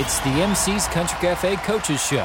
It's the MC's Country Cafe Coaches Show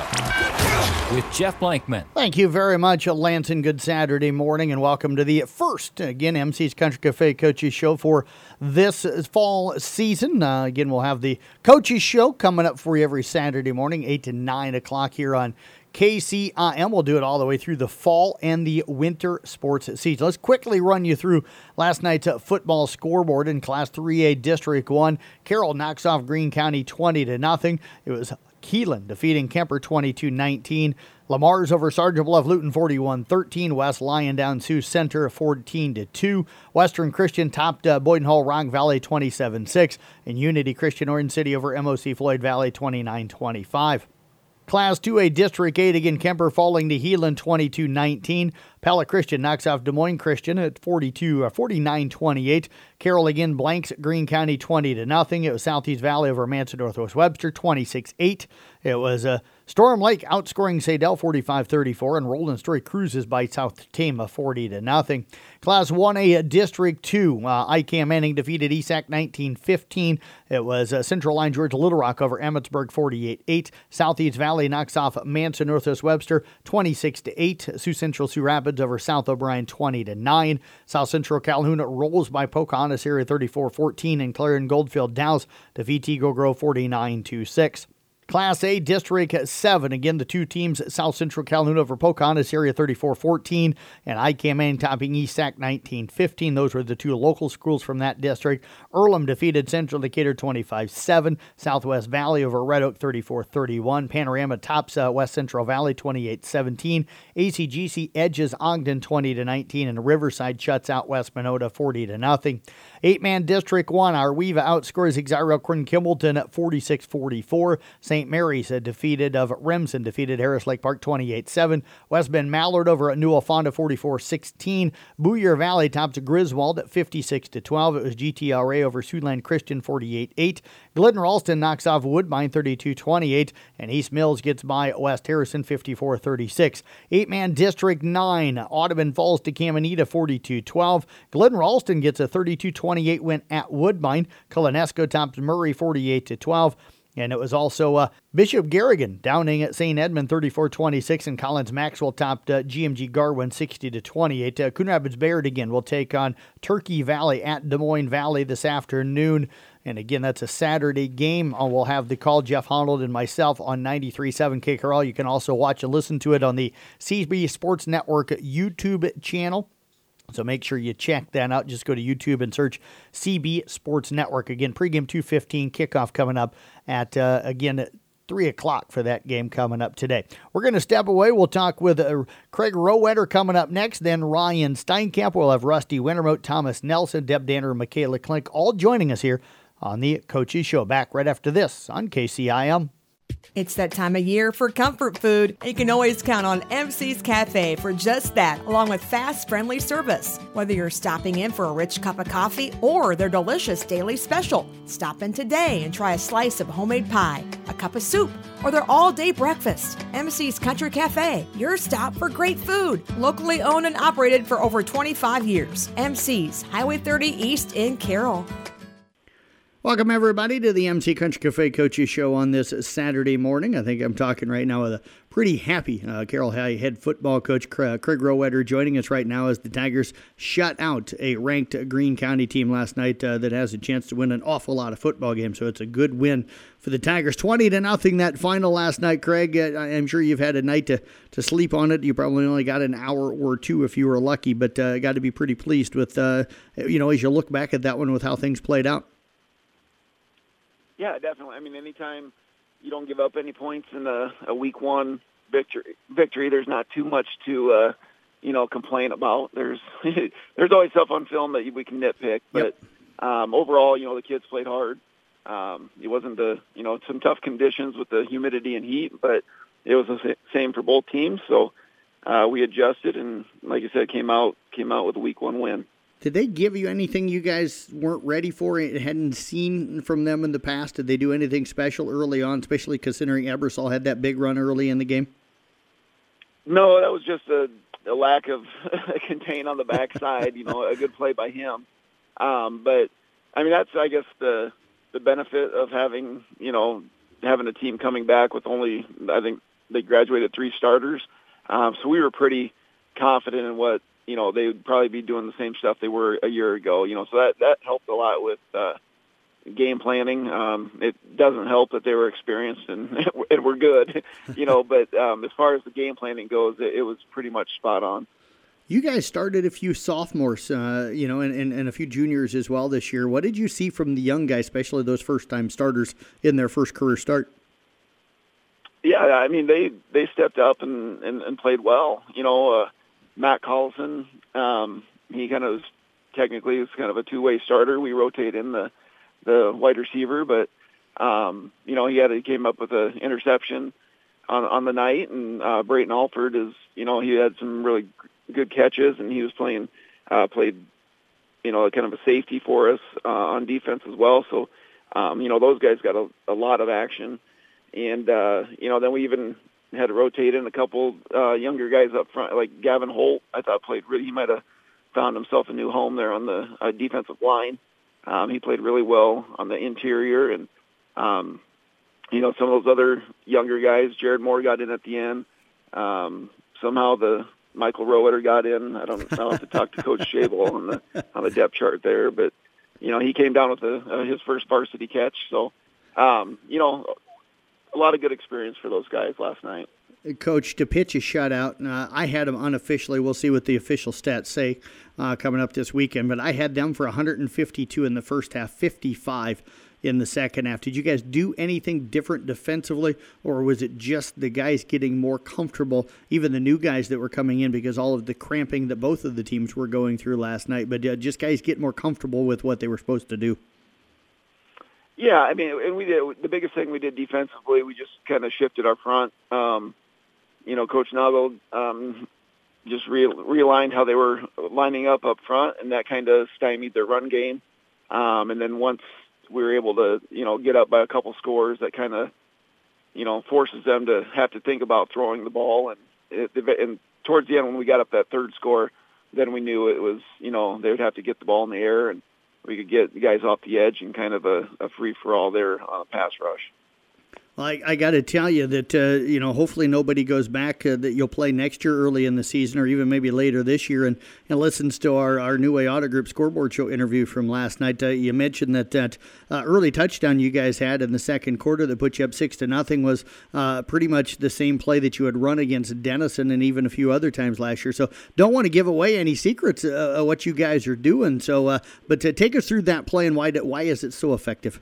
with Jeff Blankman. Thank you very much, Lanson. Good Saturday morning, and welcome to the first, again, MC's Country Cafe Coaches Show for this fall season. Uh, again, we'll have the Coaches Show coming up for you every Saturday morning, 8 to 9 o'clock here on KCIM. We'll do it all the way through the fall and the winter sports season. Let's quickly run you through last night's football scoreboard in Class 3A District 1. Carroll knocks off Greene County 20 to nothing. It was Heelan defeating Kuemper 22 19. Le Mars over Sergeant Bluff Luton 41 13. West Lyon down Sioux Center 14 2. Western Christian topped uh, Boyden Hull Rock Valley 27 6. And Unity Christian Orange City over MOC Floyd Valley 29 25. Class 2A District 8 again, Kuemper falling to Heelan 22 19. Pella Christian knocks off Des Moines Christian at 42, uh, 49 28. Carroll again blanks Greene County 20 to nothing. It was Southeast Valley over Manson Northwest Webster 26 8. It was uh, Storm Lake outscoring Saydel 45 34, and Roland Story cruises by South Tama 40 to nothing. Class 1A District 2, uh, IKM Manning defeated ESAC 19 15. It was uh, Central Lyon George Little Rock over Emmetsburg 48 8. Southeast Valley knocks off Manson Northwest Webster 26 8. Sioux Central Sioux Rapids over South O'Brien 20 9. South Central Calhoun rolls by Pocahontas area 34 14, and Clarion Goldfield Dows defeat Eagle Grove 49 6. Class A District 7. Again, the two teams, South Central Calhoun over Pocahontas area 34 14, and IKM Manning topping ESAC 19 15. Those were the two local schools from that district. Earlham defeated Central Decatur 25 7. Southwest Valley over Red Oak 34 31. Panorama tops uh, West Central Valley 28 17. ACGC edges Ogden 20 19, and Riverside shuts out West Monona 40 0. Eight man District 1, AR-WE-VA outscores Exira Corn Kimballton at 46 44. St. Mary's defeated of Remsen, defeated Harris Lake Park 28 7. West Bend Mallard over at Newell Fonda 44 16. Boyer Valley tops Griswold at 56 12. It was GTRA over Siouxland Christian 48 8. Glidden Ralston knocks off Woodbine 32 28. And East Mills gets by West Harrison 54 36. Eight man District 9, Audubon falls to Caminita 42 12. Glidden Ralston gets a 32 28 win at Woodbine. Colo-NESCO topped Murray 48 to 12. And it was also uh, Bishop Garrigan downing at St. Edmund 34-26, and Collins Maxwell topped uh, GMG Garwin 60 to 28. Uh, Coon Rapids Bayard again will take on Turkey Valley at Des Moines Valley this afternoon. And again, that's a Saturday game. Uh, we'll have the call, Jeff Honold and myself on 93.7 KKRL. You can also watch and listen to it on the CB Sports Network YouTube channel. So make sure you check that out. Just go to YouTube and search CB Sports Network. Again, pregame 215, kickoff coming up at, uh, again, 3 o'clock for that game coming up today. We're going to step away. We'll talk with uh, Craig Rowetter coming up next, then Ryan Steinkamp. We'll have Rusty Wintermote, Thomas Nelson, Deb Danner, and Michaela Klink all joining us here on the Coaches Show. Back right after this on KCIM. It's that time of year for comfort food. You can always count on MC's Cafe for just that, along with fast, friendly service. Whether you're stopping in for a rich cup of coffee or their delicious daily special, stop in today and try a slice of homemade pie, a cup of soup, or their all day breakfast. MC's Country Cafe, your stop for great food. Locally owned and operated for over 25 years. MC's, Highway 30 East in Carroll. Welcome, everybody, to the MC Country Cafe Coaches Show on this Saturday morning. I think I'm talking right now with a pretty happy uh, Carroll High head football coach Craig Rowetter joining us right now as the Tigers shut out a ranked Greene County team last night uh, that has a chance to win an awful lot of football games. So it's a good win for the Tigers. 20 to nothing that final last night, Craig. Uh, I'm sure you've had a night to, to sleep on it. You probably only got an hour or two if you were lucky, but uh, got to be pretty pleased with, uh, you know, as you look back at that one with how things played out. Yeah, definitely. I mean, anytime you don't give up any points in a, a week one victory, victory, there's not too much to, uh, you know, complain about. There's there's always stuff on film that we can nitpick, but yep. um, overall, you know, the kids played hard. Um, it wasn't the, you know, some tough conditions with the humidity and heat, but it was the same for both teams. So uh, we adjusted, and like you said, came out came out with a week one win. Did they give you anything you guys weren't ready for and hadn't seen from them in the past? Did they do anything special early on, especially considering Ebersol had that big run early in the game? No, that was just a, a lack of contain on the backside. you know, a good play by him. Um, but I mean, that's I guess the the benefit of having you know having a team coming back with only I think they graduated three starters, um, so we were pretty confident in what you know they would probably be doing the same stuff they were a year ago. You know, so that that helped a lot with. Uh, game planning. Um, it doesn't help that they were experienced and and were good, you know. But um, as far as the game planning goes, it, it was pretty much spot on. You guys started a few sophomores, uh, you know, and, and, and, a few juniors as well this year. What did you see from the young guys, especially those first time starters in their first career start? Yeah, I mean they they stepped up and and, and played well. You know, uh, Matt Collison, um, he kind of was technically is kind of a two way starter. We rotate in the the wide receiver, but um, you know he had he came up with an interception on on the night, and uh, Braylon Alford is you know he had some really good catches, and he was playing uh, played you know kind of a safety for us uh, on defense as well. So um, you know those guys got a, a lot of action, and uh, you know then we even had to rotate in a couple uh, younger guys up front, like Gavin Holt. I thought played really. He might have found himself a new home there on the uh, defensive line. Um, he played really well on the interior, and um, you know some of those other younger guys. Jared Moore got in at the end. Um, somehow the Michael Rowetter got in. I don't. I'll have to talk to Coach Shable on the on the depth chart there, but you know he came down with a, uh, his first varsity catch. So um, you know a lot of good experience for those guys last night. Coach, to pitch a shutout, uh, I had them unofficially. We'll see what the official stats say uh, coming up this weekend, but I had them for 152 in the first half, 55 in the second half. Did you guys do anything different defensively, or was it just the guys getting more comfortable, even the new guys that were coming in because all of the cramping that both of the teams were going through last night, but uh, just guys get more comfortable with what they were supposed to do? Yeah, I mean, and we did the biggest thing we did defensively. We just kind of shifted our front. Um, you know, Coach Nagel um, just re- realigned how they were lining up up front, and that kind of stymied their run game. Um, and then once we were able to, you know, get up by a couple scores, that kind of, you know, forces them to have to think about throwing the ball. And, it, and towards the end, when we got up that third score, then we knew it was, you know, they would have to get the ball in the air, and we could get the guys off the edge and kind of a, a free for all there on a pass rush. I, I got to tell you that uh, you know hopefully nobody goes back uh, that you'll play next year early in the season or even maybe later this year and, and listens to our, our New Way Auto Group scoreboard show interview from last night. Uh, you mentioned that that uh, early touchdown you guys had in the second quarter that put you up six to nothing was uh, pretty much the same play that you had run against Denison and even a few other times last year. So don't want to give away any secrets uh, of what you guys are doing. So but to take us through that play and why why is it so effective?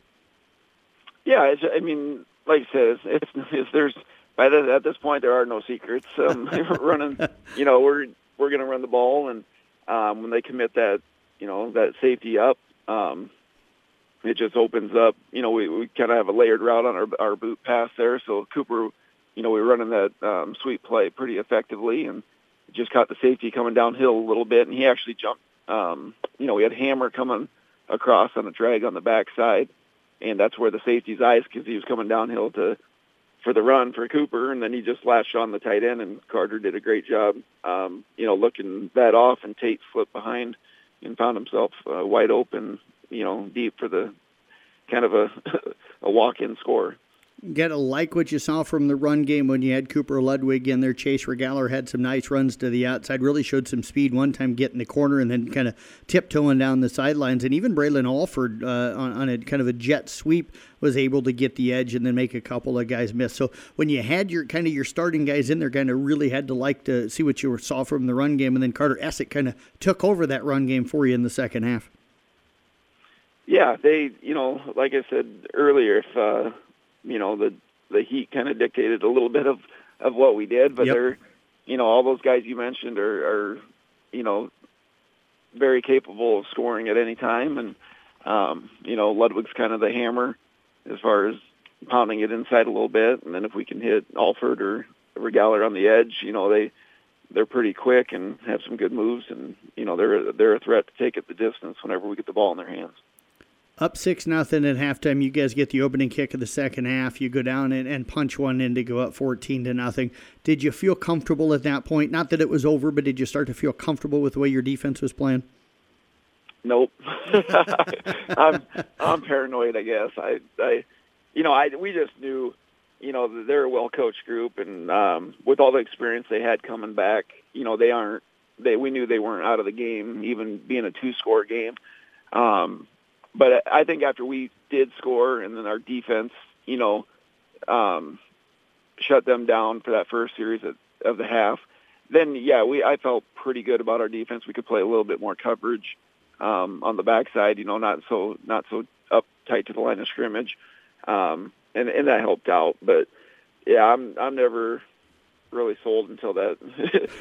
Yeah, I mean like I said, it's, it's, it's there's by the, at this point there are no secrets. Um, running, you know, we're we're going to run the ball, and um, when they commit that, you know, that safety up, um, it just opens up. You know, we we kind of have a layered route on our our boot pass there, so Cooper, you know, we are running that um, sweep play pretty effectively, and just caught the safety coming downhill a little bit, and he actually jumped. Um, you know, we had Hammer coming across on a drag on the backside and that's where the safety's eyes because he was coming downhill to for the run for Cooper, and then he just latched on the tight end, and Carter did a great job, um, you know, looking that off, and Tate slipped behind and found himself uh, wide open, you know, deep for the kind of a a walk-in score. Got to like what you saw from the run game when you had Cooper Ludwig in there. Chase Regaler had some nice runs to the outside, really showed some speed one time getting the corner and then kind of tiptoeing down the sidelines. And even Braylon Alford uh, on, on, a kind of a jet sweep was able to get the edge and then make a couple of guys miss. So when you had your kind of your starting guys in there, kind of really had to like to see what you saw from the run game. And then Carter Essick kind of took over that run game for you in the second half. Yeah, they, you know, like I said earlier, if uh, you know the the heat kind of dictated a little bit of of what we did, but yep. they're you know all those guys you mentioned are are you know very capable of scoring at any time, and um, you know Ludwig's kind of the hammer as far as pounding it inside a little bit, and then if we can hit Alford or Regaler on the edge, you know they they're pretty quick and have some good moves, and you know they're they're a threat to take it the distance whenever we get the ball in their hands. Up six nothing at halftime. You guys get the opening kick of the second half. You go down and, and punch one in to go up fourteen to nothing. Did you feel comfortable at that point? Not that it was over, but did you start to feel comfortable with the way your defense was playing? Nope. I'm I'm paranoid. I guess I I you know, I we just knew, you know, they're a well coached group, and um, with all the experience they had coming back, you know, they aren't. They we knew they weren't out of the game, even being a two score game. Um, but I think after we did score, and then our defense, you know, um, shut them down for that first series of, of the half, then yeah, we I felt pretty good about our defense. We could play a little bit more coverage um, on the backside, you know, not so not so up tight to the line of scrimmage, um, and and that helped out. But yeah, I'm I'm never really sold until that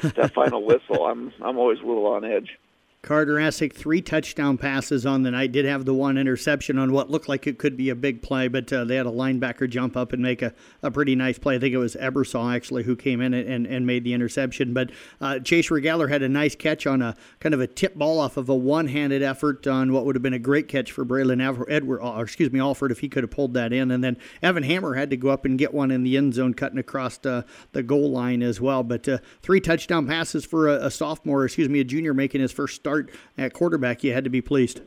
that final whistle. I'm I'm always a little on edge. Carter Essick, three touchdown passes on the night. Did have the one interception on what looked like it could be a big play, but uh, they had a linebacker jump up and make a, a pretty nice play. I think it was Ebersol actually who came in and, and made the interception. But uh, Chase Regaler had a nice catch on a kind of a tip ball off of a one handed effort on what would have been a great catch for Braylon Edward, or excuse me, Alford if he could have pulled that in. And then Evan Hammer had to go up and get one in the end zone, cutting across uh, the goal line as well. But uh, three touchdown passes for a, a sophomore, excuse me, a junior making his first start start at quarterback, you had to be pleased.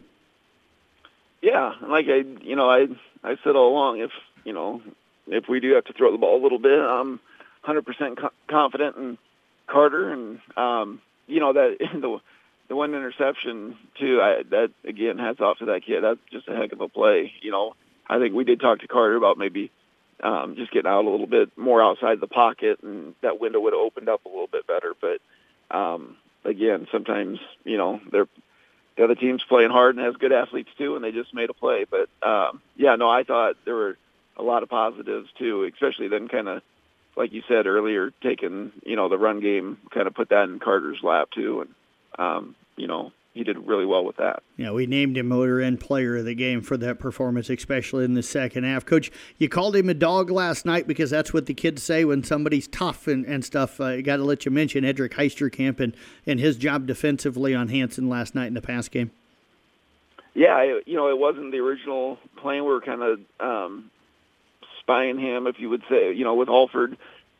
Yeah, like I, you know, I I said all along, if you know, if we do have to throw the ball a little bit, I'm 100% co- confident in Carter, and um, you know that the the one interception too. I, that again, hats off to that kid. That's just a heck of a play. You know, I think we did talk to Carter about maybe um, just getting out a little bit more outside the pocket, and that window would have opened up a little bit better. But um, again, sometimes you know they're the other team's playing hard and has good athletes too, and they just made a play. But um, yeah, no, I thought there were a lot of positives too, especially then kind of like you said earlier, taking you know the run game, kind of put that in Carter's lap too, and um, you know he did really well with that. Yeah, we named him motor end player of the game for that performance, especially in the second half. Coach, you called him a dog last night because that's what the kids say when somebody's tough and, and stuff. Uh, got to let you mention Edric Heisterkamp and, and his job defensively on Hanson last night in the pass game. Yeah, I, you know, it wasn't the original plan. We were kind of um, spying him, if you would say, you know, with Alford.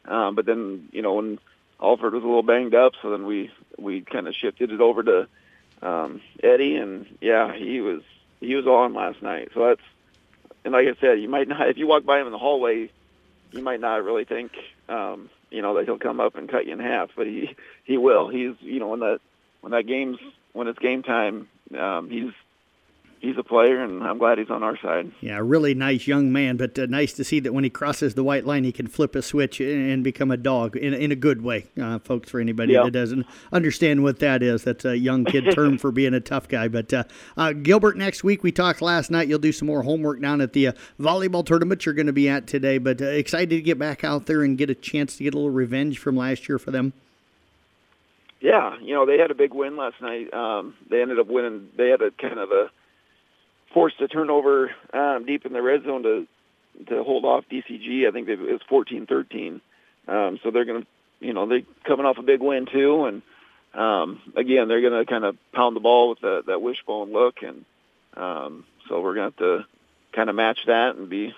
Um, but then, you know, when Alford was a little banged up, so then we we kind of shifted it over to – um, Eddie, and yeah, he was he was on last night. So that's and like I said, you might not if you walk by him in the hallway, you might not really think um, you know that he'll come up and cut you in half, but he he will. He's you know when that when that game's when it's game time, um, he's he's a player, and I'm glad he's on our side. Yeah, really nice young man, but uh, nice to see that when he crosses the white line, he can flip a switch and become a dog in, in a good way, uh, folks. For anybody that doesn't understand what that is, that's a young kid term for being a tough guy. But uh, uh, Gilbert, next week we talked last night. You'll do some more homework down at the uh, volleyball tournament you're going to be at today. But uh, excited to get back out there and get a chance to get a little revenge from last year for them. Yeah, you know they had a big win last night. Um, they ended up winning. They had a kind of a forced a turnover um, deep in the red zone to to hold off DCG. I think it was 14-13. Um, so they're going to, you know, they're coming off a big win too, and um, again they're going to kind of pound the ball with the, that wishbone look, and um, so we're going to have to kind of match that and be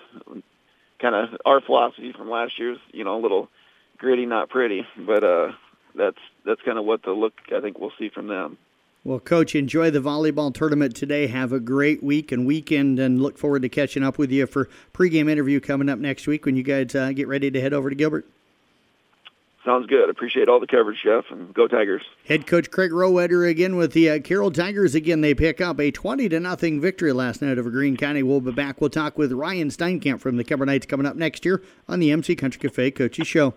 kind of our philosophy from last year's, you know, a little gritty, not pretty, but uh, that's that's kind of what the look I think we'll see from them. Well, Coach, enjoy the volleyball tournament today. Have a great week and weekend, and look forward to catching up with you for pregame interview coming up next week when you guys uh, get ready to head over to Gilbert. Sounds good. Appreciate all the coverage, Jeff, and go Tigers. Head coach Craig Rowetter again with the uh, Carroll Tigers. Again, they pick up a 20 to nothing victory last night over Greene County. We'll be back. We'll talk with Ryan Steinkamp from the Kuemper Knights coming up next year on the MC Country Cafe Coaches Show.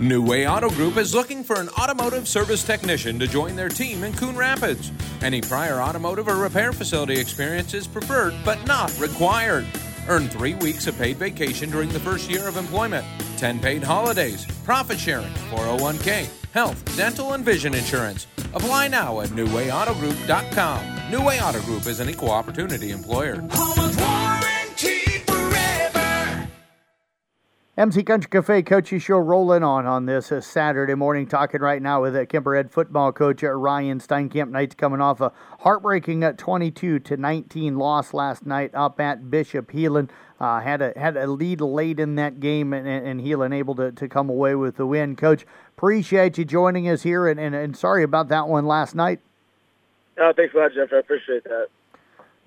New Way Auto Group is looking for an automotive service technician to join their team in Coon Rapids. Any prior automotive or repair facility experience is preferred but not required. Earn three weeks of paid vacation during the first year of employment, 10 paid holidays, profit sharing, 401k, health, dental, and vision insurance. Apply now at newwayautogroup.com. New Way Auto Group is an equal opportunity employer. MC Country Cafe Coaches Show rolling on on this uh, Saturday morning. Talking right now with uh, Kuemper Ed football coach uh, Ryan Steinkamp. Knights coming off a heartbreaking uh, 22 to 19 loss last night up at Bishop Heelan. Uh, had a had a lead late in that game, and, and Heelan able to, to come away with the win. Coach, appreciate you joining us here, and, and, and sorry about that one last night. Uh, thanks a lot, Jeff. I appreciate that.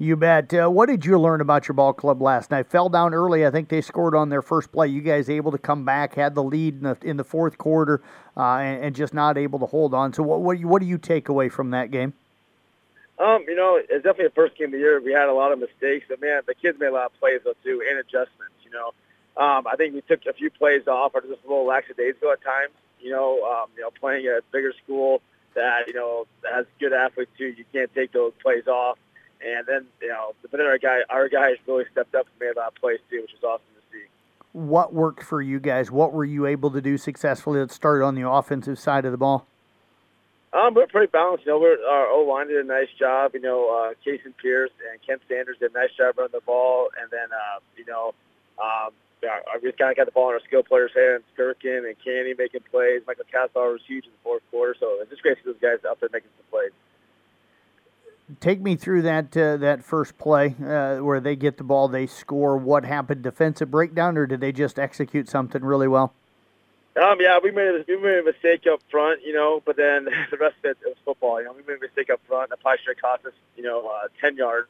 You bet. Uh, what did you learn about your ball club last night? Fell down early. I think they scored on their first play. You guys able to come back, had the lead in the, in the fourth quarter, uh, and, and, just not able to hold on. So, what what what do you take away from that game? Um, you know, it's definitely the first game of the year. We had a lot of mistakes, but man, the kids made a lot of plays though too, and adjustments. You know, um, I think we took a few plays off, or just a little lackadaisical at times. You know, um, you know, playing at a bigger school that you know has good athletes too. You can't take those plays off. And then, you know, but then our guy, our guys really stepped up and made a lot of plays too, which was awesome to see. What worked for you guys? What were you able to do successfully that started on the offensive side of the ball? Um, we're pretty balanced. You know, we're, our O line did a nice job. You know, uh, Jason Pierce and Kent Sanders did a nice job running the ball, and then uh, you know, um, yeah, we just kind of got the ball in our skill players' hands. Gherkin and Canny making plays. Michael Cassar was huge in the fourth quarter, so it's just great to see those guys out there making some plays take me through that uh, that first play uh, where they get the ball, they score. What happened? Defensive breakdown, or did they just execute something really well? Um, yeah, we made a, we made a mistake up front, you know, but then the rest of it, it was football. You know, we made a mistake up front. Should have cost us, you know, uh, ten yards,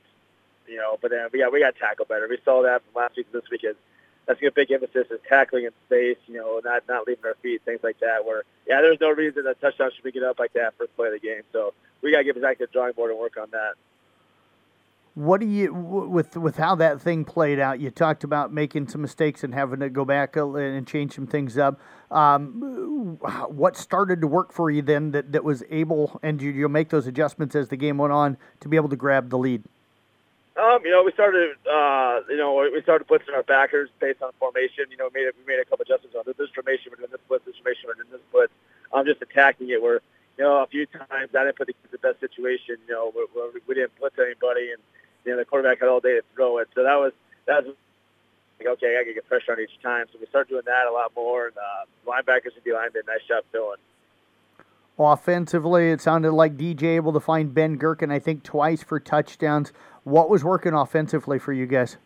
you know. But then got we got tackled better. We saw that from last week to this week. That's a big emphasis is tackling in space, you know, not not leaving our feet, things like that. Where yeah, there's no reason that touchdown should be get up like that first play of the game. So we got to get back to the drawing board and work on that. What do you with with how that thing played out? You talked about making some mistakes and having to go back and change some things up. Um, what started to work for you then that, that was able, and you, you make those adjustments as the game went on to be able to grab the lead? Um, you know, we started, uh, you know, we started blitzing our backers based on formation. You know, we made we made a couple adjustments on this formation, we're doing this blitz, this formation, we're doing this blitz. I'm um, just attacking it where, you know, a few times I didn't put the, the best situation. You know, we, we didn't blitz anybody, and you know the quarterback had all day to throw it. So that was that was like okay, I got to get pressure on each time. So we started doing that a lot more, and uh, linebackers and D line did a nice job filling. Offensively, it sounded like DJ able to find Ben Gherkin, I think, twice for touchdowns. What was working offensively for you guys?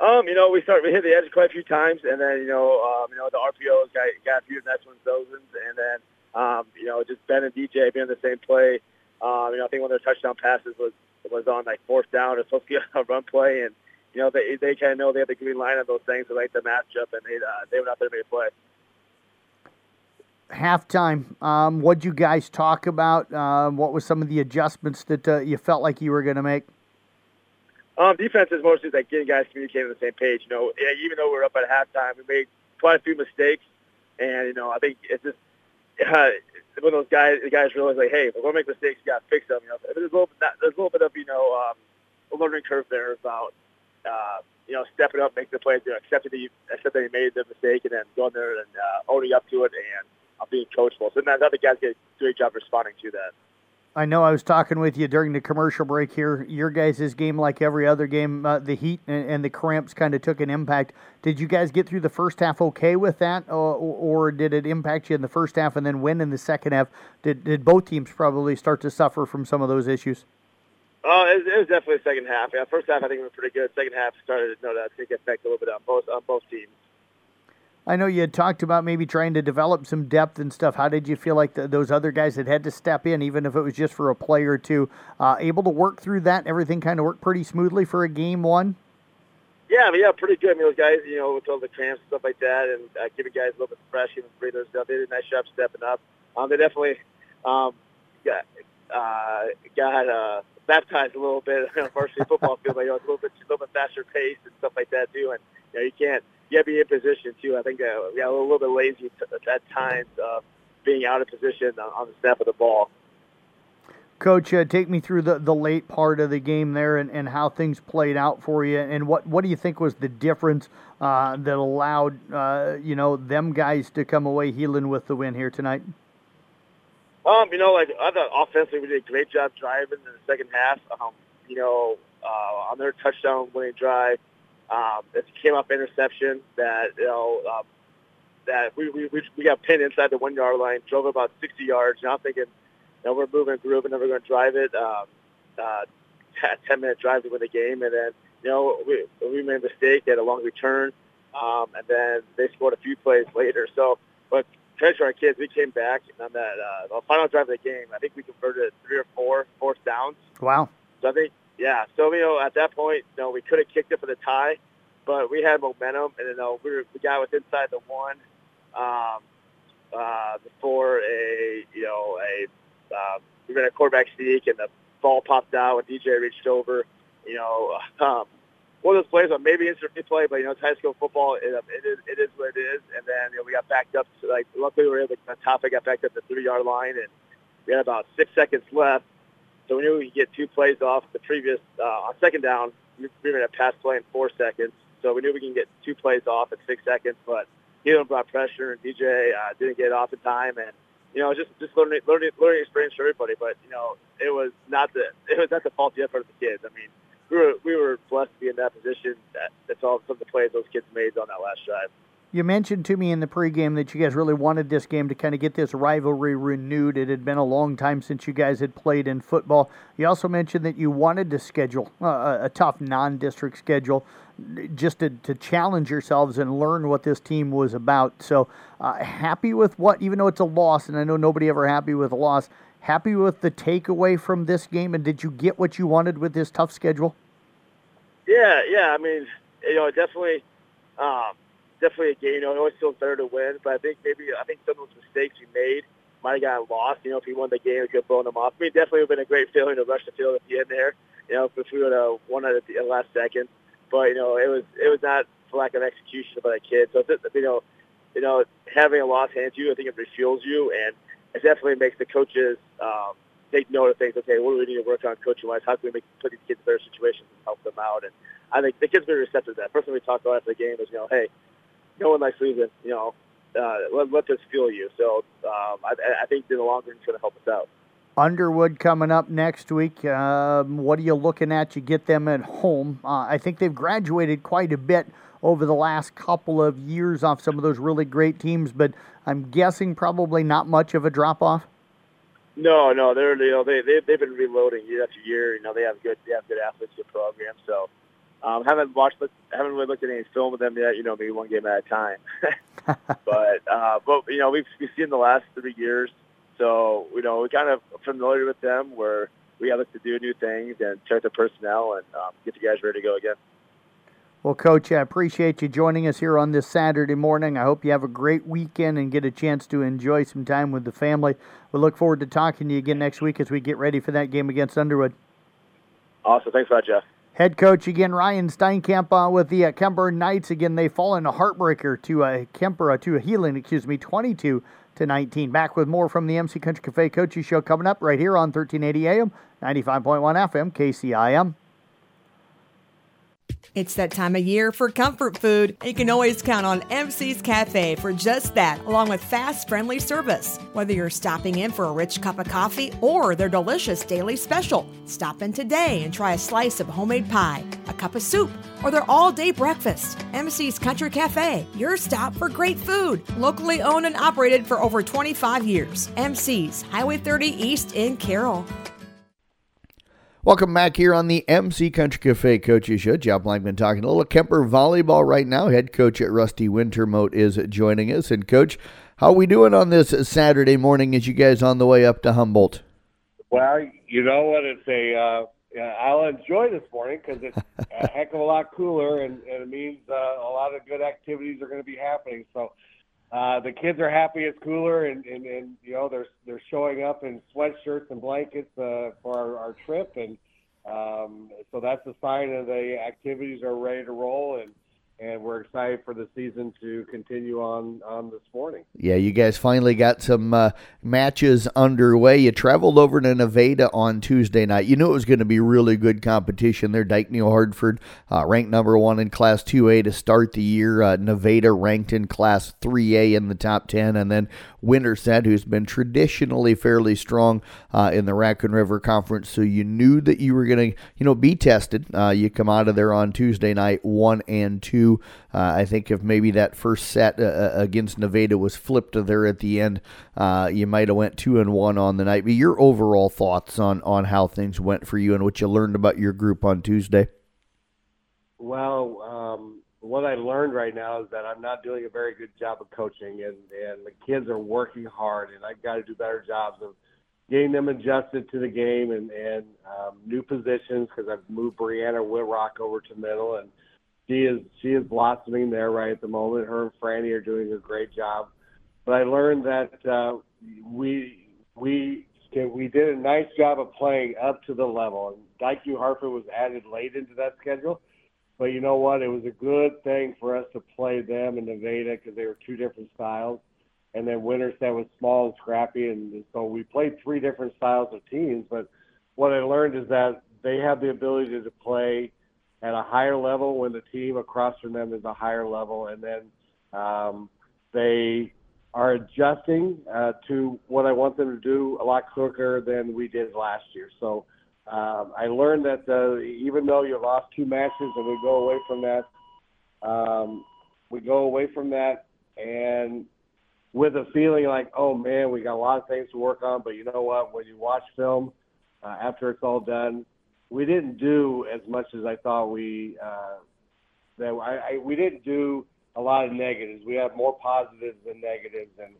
Um, you know, we started we hit the edge quite a few times, and then you know, um, you know, the RPOs got got a few nice ones, those, and then um, you know, just Ben and DJ being the same play. Um, you know, I think one of their touchdown passes was was on like fourth down. It's supposed to be a run play, and you know, they they kind of know they have the green line on those things. They like the matchup, and they uh, they went out there to make a play. Halftime, um, what you guys talk about? Um, what was some of the adjustments that uh, you felt like you were going to make? Um, defense is mostly like getting guys communicating on the same page. You know, even though we're up at halftime, we made quite a few mistakes, and you know, I think it's just uh, when those guys, the guys realize like, hey, if we're gonna make mistakes, you gotta fix them. You know, there's a little, there's a little bit of you know, um, a learning curve there about, uh, you know, stepping up, making the plays, you know, accepting that you, accept that you made the mistake, and then going there and uh, owning up to it and being coachable. So then the guys get a great job responding to that. I know I was talking with you during the commercial break here. Your guys' game, like every other game, uh, the heat and, and, the cramps kind of took an impact. Did you guys get through the first half okay with that, or, or, did it impact you in the first half and then win in the second half? Did, did both teams probably start to suffer from some of those issues? Oh, it, it was definitely the second half. Yeah, first half I think we were pretty good. Second half started to you know that take effect a little bit on both on both teams. I know you had talked about maybe trying to develop some depth and stuff. How did you feel like the, those other guys that had to step in, even if it was just for a play or two, uh, able to work through that? And everything kind of worked pretty smoothly for a game one. Yeah, I mean, yeah, pretty good. I mean, those guys, you know, with all the cramps and stuff like that, and uh, giving guys a little bit of fresh, even breathing stuff. They did a nice job stepping up. Um, they definitely um, got uh, got uh, baptized a little bit on varsity football field. You know, it's a little bit, a little bit faster pace and stuff like that too. And you know, you can't you got be in position too. I think uh, we got a little bit lazy at times, uh, being out of position on, on the snap of the ball. Coach, uh, take me through the, the late part of the game there and, and how things played out for you, and what, what do you think was the difference uh, that allowed uh, you know them guys to come away Heelan with the win here tonight? Um, you know, like I thought offensively we did a great job driving in the second half. Um, you know, uh, on their touchdown winning drive, um, it came up interception that you know um, that we, we we got pinned inside the one yard line, drove about 60 yards. Now I'm thinking, you know, we're moving groove and we're going to drive it. Um, uh, 10 minute drive to win the game, and then you know we we made a mistake, they had a long return, um, and then they scored a few plays later. So, but credit to our kids, we came back on that uh, the final drive of the game. I think we converted three or four fourth downs. Wow. So I think yeah. Know, at that point, you know, we could have kicked it for the tie, but we had momentum, and you know, we were, the guy was inside the one um, uh, before a you know a uh, we ran a quarterback sneak, and the ball popped out when DJ reached over. You know, um, one of those plays on maybe instant replay, but you know, it's high school football. It, it is it is what it is. And then you know, we got backed up. To, like luckily, we were able to top. I got backed up to three yard line, and we had about six seconds left. So we knew we could get two plays off the previous uh, on second down. We were going to pass play in four seconds, so we knew we can get two plays off in six seconds. But Heelan brought pressure, and DJ uh, didn't get off in time, and you know, just just learning learning learning experience for everybody. But you know, it was not the it was not the faulty effort of the kids. I mean, we were we were blessed to be in that position. That, that's all some of the plays those kids made on that last drive. You mentioned to me in the pregame that you guys really wanted this game to kind of get this rivalry renewed. It had been a long time since you guys had played in football. You also mentioned that you wanted to schedule uh, a tough non-district schedule just to, to challenge yourselves and learn what this team was about. So, uh, happy with what, even though it's a loss, and I know nobody ever happy with a loss, happy with the takeaway from this game, and did you get what you wanted with this tough schedule? Yeah, yeah. I mean, you know, definitely, um, definitely a game. You know, it always feels better to win, but I think maybe I think some of those mistakes we made might have gotten lost. You know, if we won the game, we could have blown them off. I mean, definitely would have been a great feeling to rush the field at the end there. You know, if we would have won at the last second, but you know, it was it was not for lack of execution by the kids. So you know, you know, having a loss hands you, I think it refuels you, and it definitely makes the coaches um, take note of things. Okay, what do we need to work on coaching wise? How can we make put these kids in better situations and help them out? And I think the kids been receptive to that. First thing we talked about after the game was, you know, hey, no one likes losing. You know, uh, let, let this fuel you. So um, I, I think in the long run, it's going to help us out. Underwood coming up next week. Um, what are you looking at? You get them at home. Uh, I think they've graduated quite a bit over the last couple of years off some of those really great teams, but I'm guessing probably not much of a drop off. No, no, they're you know they they they've been reloading year after year. You know they have good they have good athletes, good programs. So um, haven't watched haven't really looked at any film with them yet. You know, maybe one game at a time. but uh, but you know we've we've seen the last three years so, you know, we're kind of familiar with them where we have to do new things and check the personnel and um, get the guys ready to go again. Well, Coach, I appreciate you joining us here on this Saturday morning. I hope you have a great weekend and get a chance to enjoy some time with the family. We look forward to talking to you again next week as we get ready for that game against Underwood. Awesome. Thanks a lot, Jeff. Head coach again, Ryan Steinkamp uh, with the uh, Kuemper Knights. Again, they fall in a heartbreaker to a uh, Kuemper, uh, to a Heelan, excuse me, 22 to 19. Back with more from the MC Country Cafe Coaches Show coming up right here on 1380 AM, 95.1 FM, KCIM. It's that time of year for comfort food. You can always count on MC's Cafe for just that, along with fast, friendly service. Whether you're stopping in for a rich cup of coffee or their delicious daily special, stop in today and try a slice of homemade pie, a cup of soup, or their all day breakfast. MC's Country Cafe, your stop for great food. Locally owned and operated for over 25 years. MC's, Highway 30 East in Carroll. Welcome back here on the MC Country Cafe Coaches Show. Jeff Blankman talking a little Kuemper volleyball right now. Head coach at Rusty Wintermote is joining us. And coach, how are we doing on this Saturday morning as you guys on the way up to Humboldt? Well, you know what? It's a uh, I'll enjoy this morning because it's a heck of a lot cooler, and, and it means uh, a lot of good activities are going to be happening. So uh, the kids are happy it's cooler, and, and, and you know they're they're showing up in sweatshirts and blankets uh, for our, our trip, and um, so that's a sign that the activities are ready to roll, and and we're excited for the season to continue on on this morning. Yeah, you guys finally got some uh, matches underway. You traveled over to Nevada on Tuesday night. You knew it was going to be really good competition there. Dike New Hartford uh, ranked number one in Class 2A to start the year. Uh, Nevada ranked in Class 3A in the top 10, and then Winterset, who's been traditionally fairly strong uh, in the Raccoon River Conference. So you knew that you were going to, you know, be tested. Uh, you come out of there on Tuesday night, one and two. Uh, I think if maybe that first set uh, uh, against Nevada was flipped there at the end, uh, you might have went two and one on the night. But your overall thoughts on on how things went for you and what you learned about your group on Tuesday? Well, um, what I learned right now is that I'm not doing a very good job of coaching, and and the kids are working hard, and I've got to do better jobs of getting them adjusted to the game and and um, new positions because I've moved Brianna Whitrock over to middle and she is she is blossoming there right at the moment. Her and Franny are doing a great job. But I learned that uh, we we we did a nice job of playing up to the level. And Dike New Hartford was added late into that schedule. But you know what? It was a good thing for us to play them in Nevada because they were two different styles. And then Winterset was small and scrappy. And so we played three different styles of teams. But what I learned is that they have the ability to play at a higher level when the team across from them is a higher level. And then um, they are adjusting uh, to what I want them to do a lot quicker than we did last year. So um, I learned that uh, even though you lost two matches and we go away from that, um, we go away from that and with a feeling like, oh man, we got a lot of things to work on. But you know what? When you watch film uh, after it's all done, we didn't do as much as I thought we uh, that I, I we didn't do a lot of negatives. We have more positives than negatives, and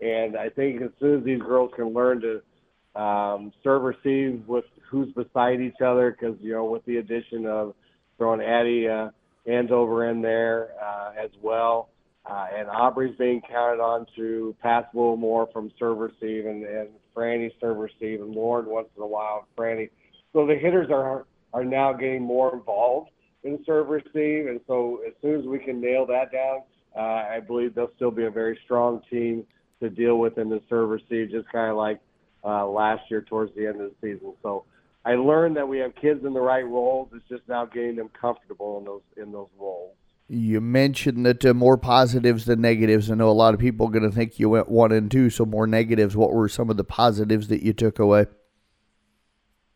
and I think as soon as these girls can learn to um, serve receive with who's beside each other, because you know with the addition of throwing Addie uh, Andover in there uh, as well, uh, and Aubrey's being counted on to pass a little more from serve receive, and, and Franny serve receive, and Lauren once in a while, Franny. So the hitters are are now getting more involved in serve receive. And so as soon as we can nail that down, uh, I believe they'll still be a very strong team to deal with in the serve receive, just kind of like uh, last year towards the end of the season. So I learned that we have kids in the right roles. It's just now getting them comfortable in those in those roles. You mentioned that uh, more positives than negatives. I know a lot of people are going to think you went one and two, so more negatives. What were some of the positives that you took away?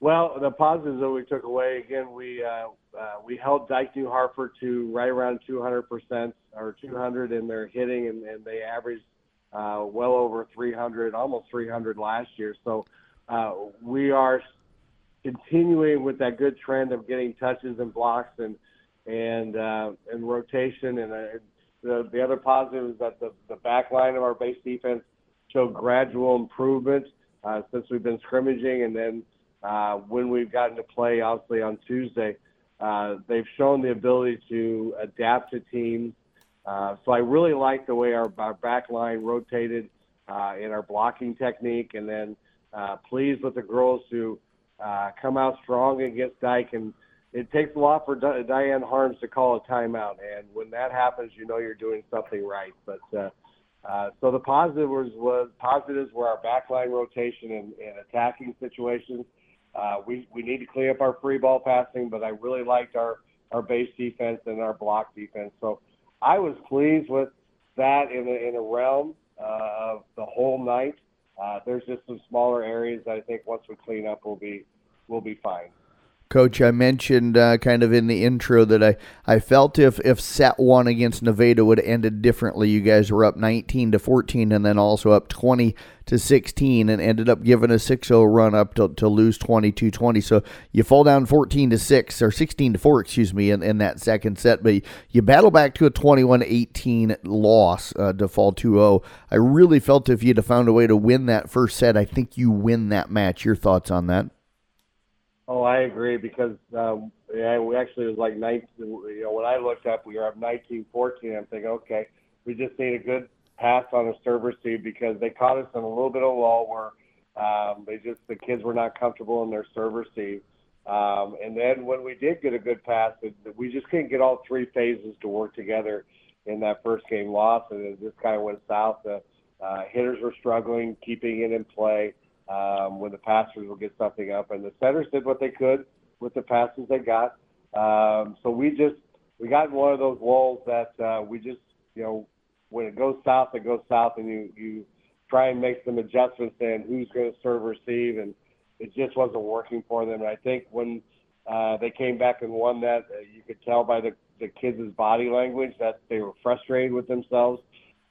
Well, the positives that we took away again, we uh, uh, we held Dike New Hartford to right around 200 percent or 200 in their hitting, and, and they averaged uh, well over 300, almost 300 last year. So uh, we are continuing with that good trend of getting touches and blocks and and uh, and rotation. And uh, the the other positive is that the the back line of our base defense showed gradual improvement uh, since we've been scrimmaging, and then uh, when we've gotten to play, obviously on Tuesday, uh, they've shown the ability to adapt to teams. Uh, so I really like the way our, our back line rotated uh, in our blocking technique, and then uh, pleased with the girls who uh, come out strong against Dike. And it takes a lot for Di- Diane Harms to call a timeout, and when that happens, you know you're doing something right. But uh, uh, so the positive was, was positives were our backline rotation and, and attacking situations. Uh, we we need to clean up our free ball passing, but I really liked our our base defense and our block defense. So I was pleased with that in a, in a realm uh, of the whole night. Uh, there's just some smaller areas that I think once we clean up, we'll be we'll be fine. Coach, I mentioned uh, kind of in the intro that I, I felt if, if set one against Nevada would have ended differently. You guys were up 19 to 14 and then also up 20 to 16 and ended up giving a 6 0 run up to, to lose 22 20. So you fall down 14 to 6 or 16 to 4, excuse me, in, in that second set, but you battle back to a 21 18 loss uh, to fall 2 0. I really felt if you'd have found a way to win that first set, I think you win that match. Your thoughts on that? Oh, I agree because um, yeah, we actually was like 19. You know, when I looked up, we were up 19, 14. I'm thinking, okay, we just need a good pass on a serve receive because they caught us in a little bit of lull where um, they just the kids were not comfortable in their serve receive. Um, and then when we did get a good pass, it, we just couldn't get all three phases to work together in that first game loss, and it just kind of went south. The uh, hitters were struggling, keeping it in play um, when the passers would get something up, and the centers did what they could with the passes they got. Um, so we just we got one of those walls that uh, we just you know when it goes south, it goes south, and you you try and make some adjustments in who's going to serve receive, and it just wasn't working for them. And I think when uh, they came back and won that, uh, you could tell by the the kids' body language that they were frustrated with themselves.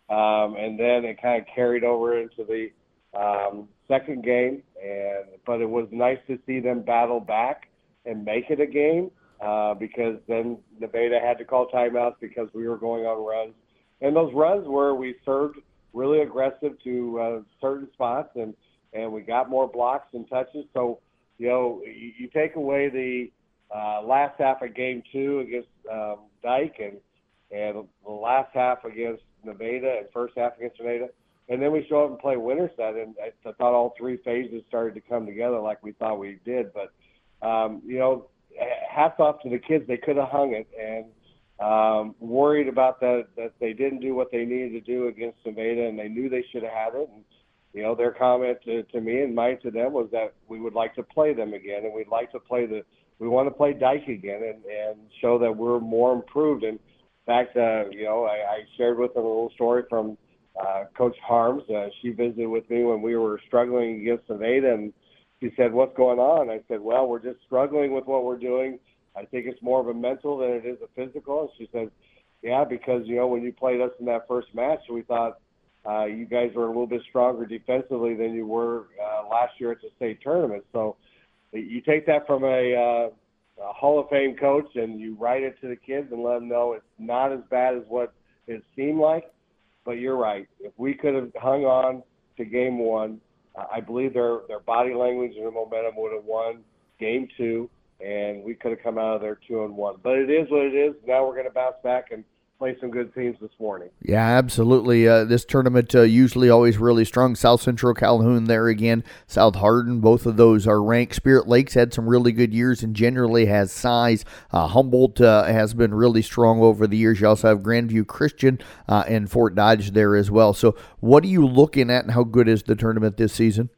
Um, and then it kind of carried over into the um, second game, and but it was nice to see them battle back and make it a game uh, because then Nevada had to call timeouts because we were going on runs, and those runs were we served really aggressive to uh, certain spots and and we got more blocks and touches. So, you know, you, you take away the uh, last half of game two against um, Dike and and the last half against Nevada and first half against Nevada. And then we show up and play Winterset, and I, I thought all three phases started to come together like we thought we did. But um, you know, hats off to the kids; they could have hung it, and um, worried about that that they didn't do what they needed to do against Nevada, and they knew they should have had it. And you know, their comment to, to me and mine to them was that we would like to play them again, and we'd like to play the we want to play Dike again, and and show that we're more improved. And in fact, uh, you know, I, I shared with them a little story from uh, Coach Harms. Uh, she visited with me when we were struggling against Nevada, and she said, "What's going on?" I said, "Well, we're just struggling with what we're doing. I think it's more of a mental than it is a physical." And she said, "Yeah, because you know when you played us in that first match, we thought uh, you guys were a little bit stronger defensively than you were uh, last year at the state tournament. So you take that from a, uh, a Hall of Fame coach and you write it to the kids and let them know it's not as bad as what it seemed like." But you're right. If we could have hung on to game one, uh, I believe their their body language and their momentum would have won game two, and we could have come out of there two and one. But it is what it is. Now we're going to bounce back and play some good teams this morning. Yeah, absolutely. Uh, this tournament uh, usually always really strong. South Central Calhoun there again. South Hardin, both of those are ranked. Spirit Lakes had some really good years and generally has size. Uh, Humboldt uh, has been really strong over the years. You also have Grandview Christian uh, and Fort Dodge there as well. So, what are you looking at, and how good is the tournament this season?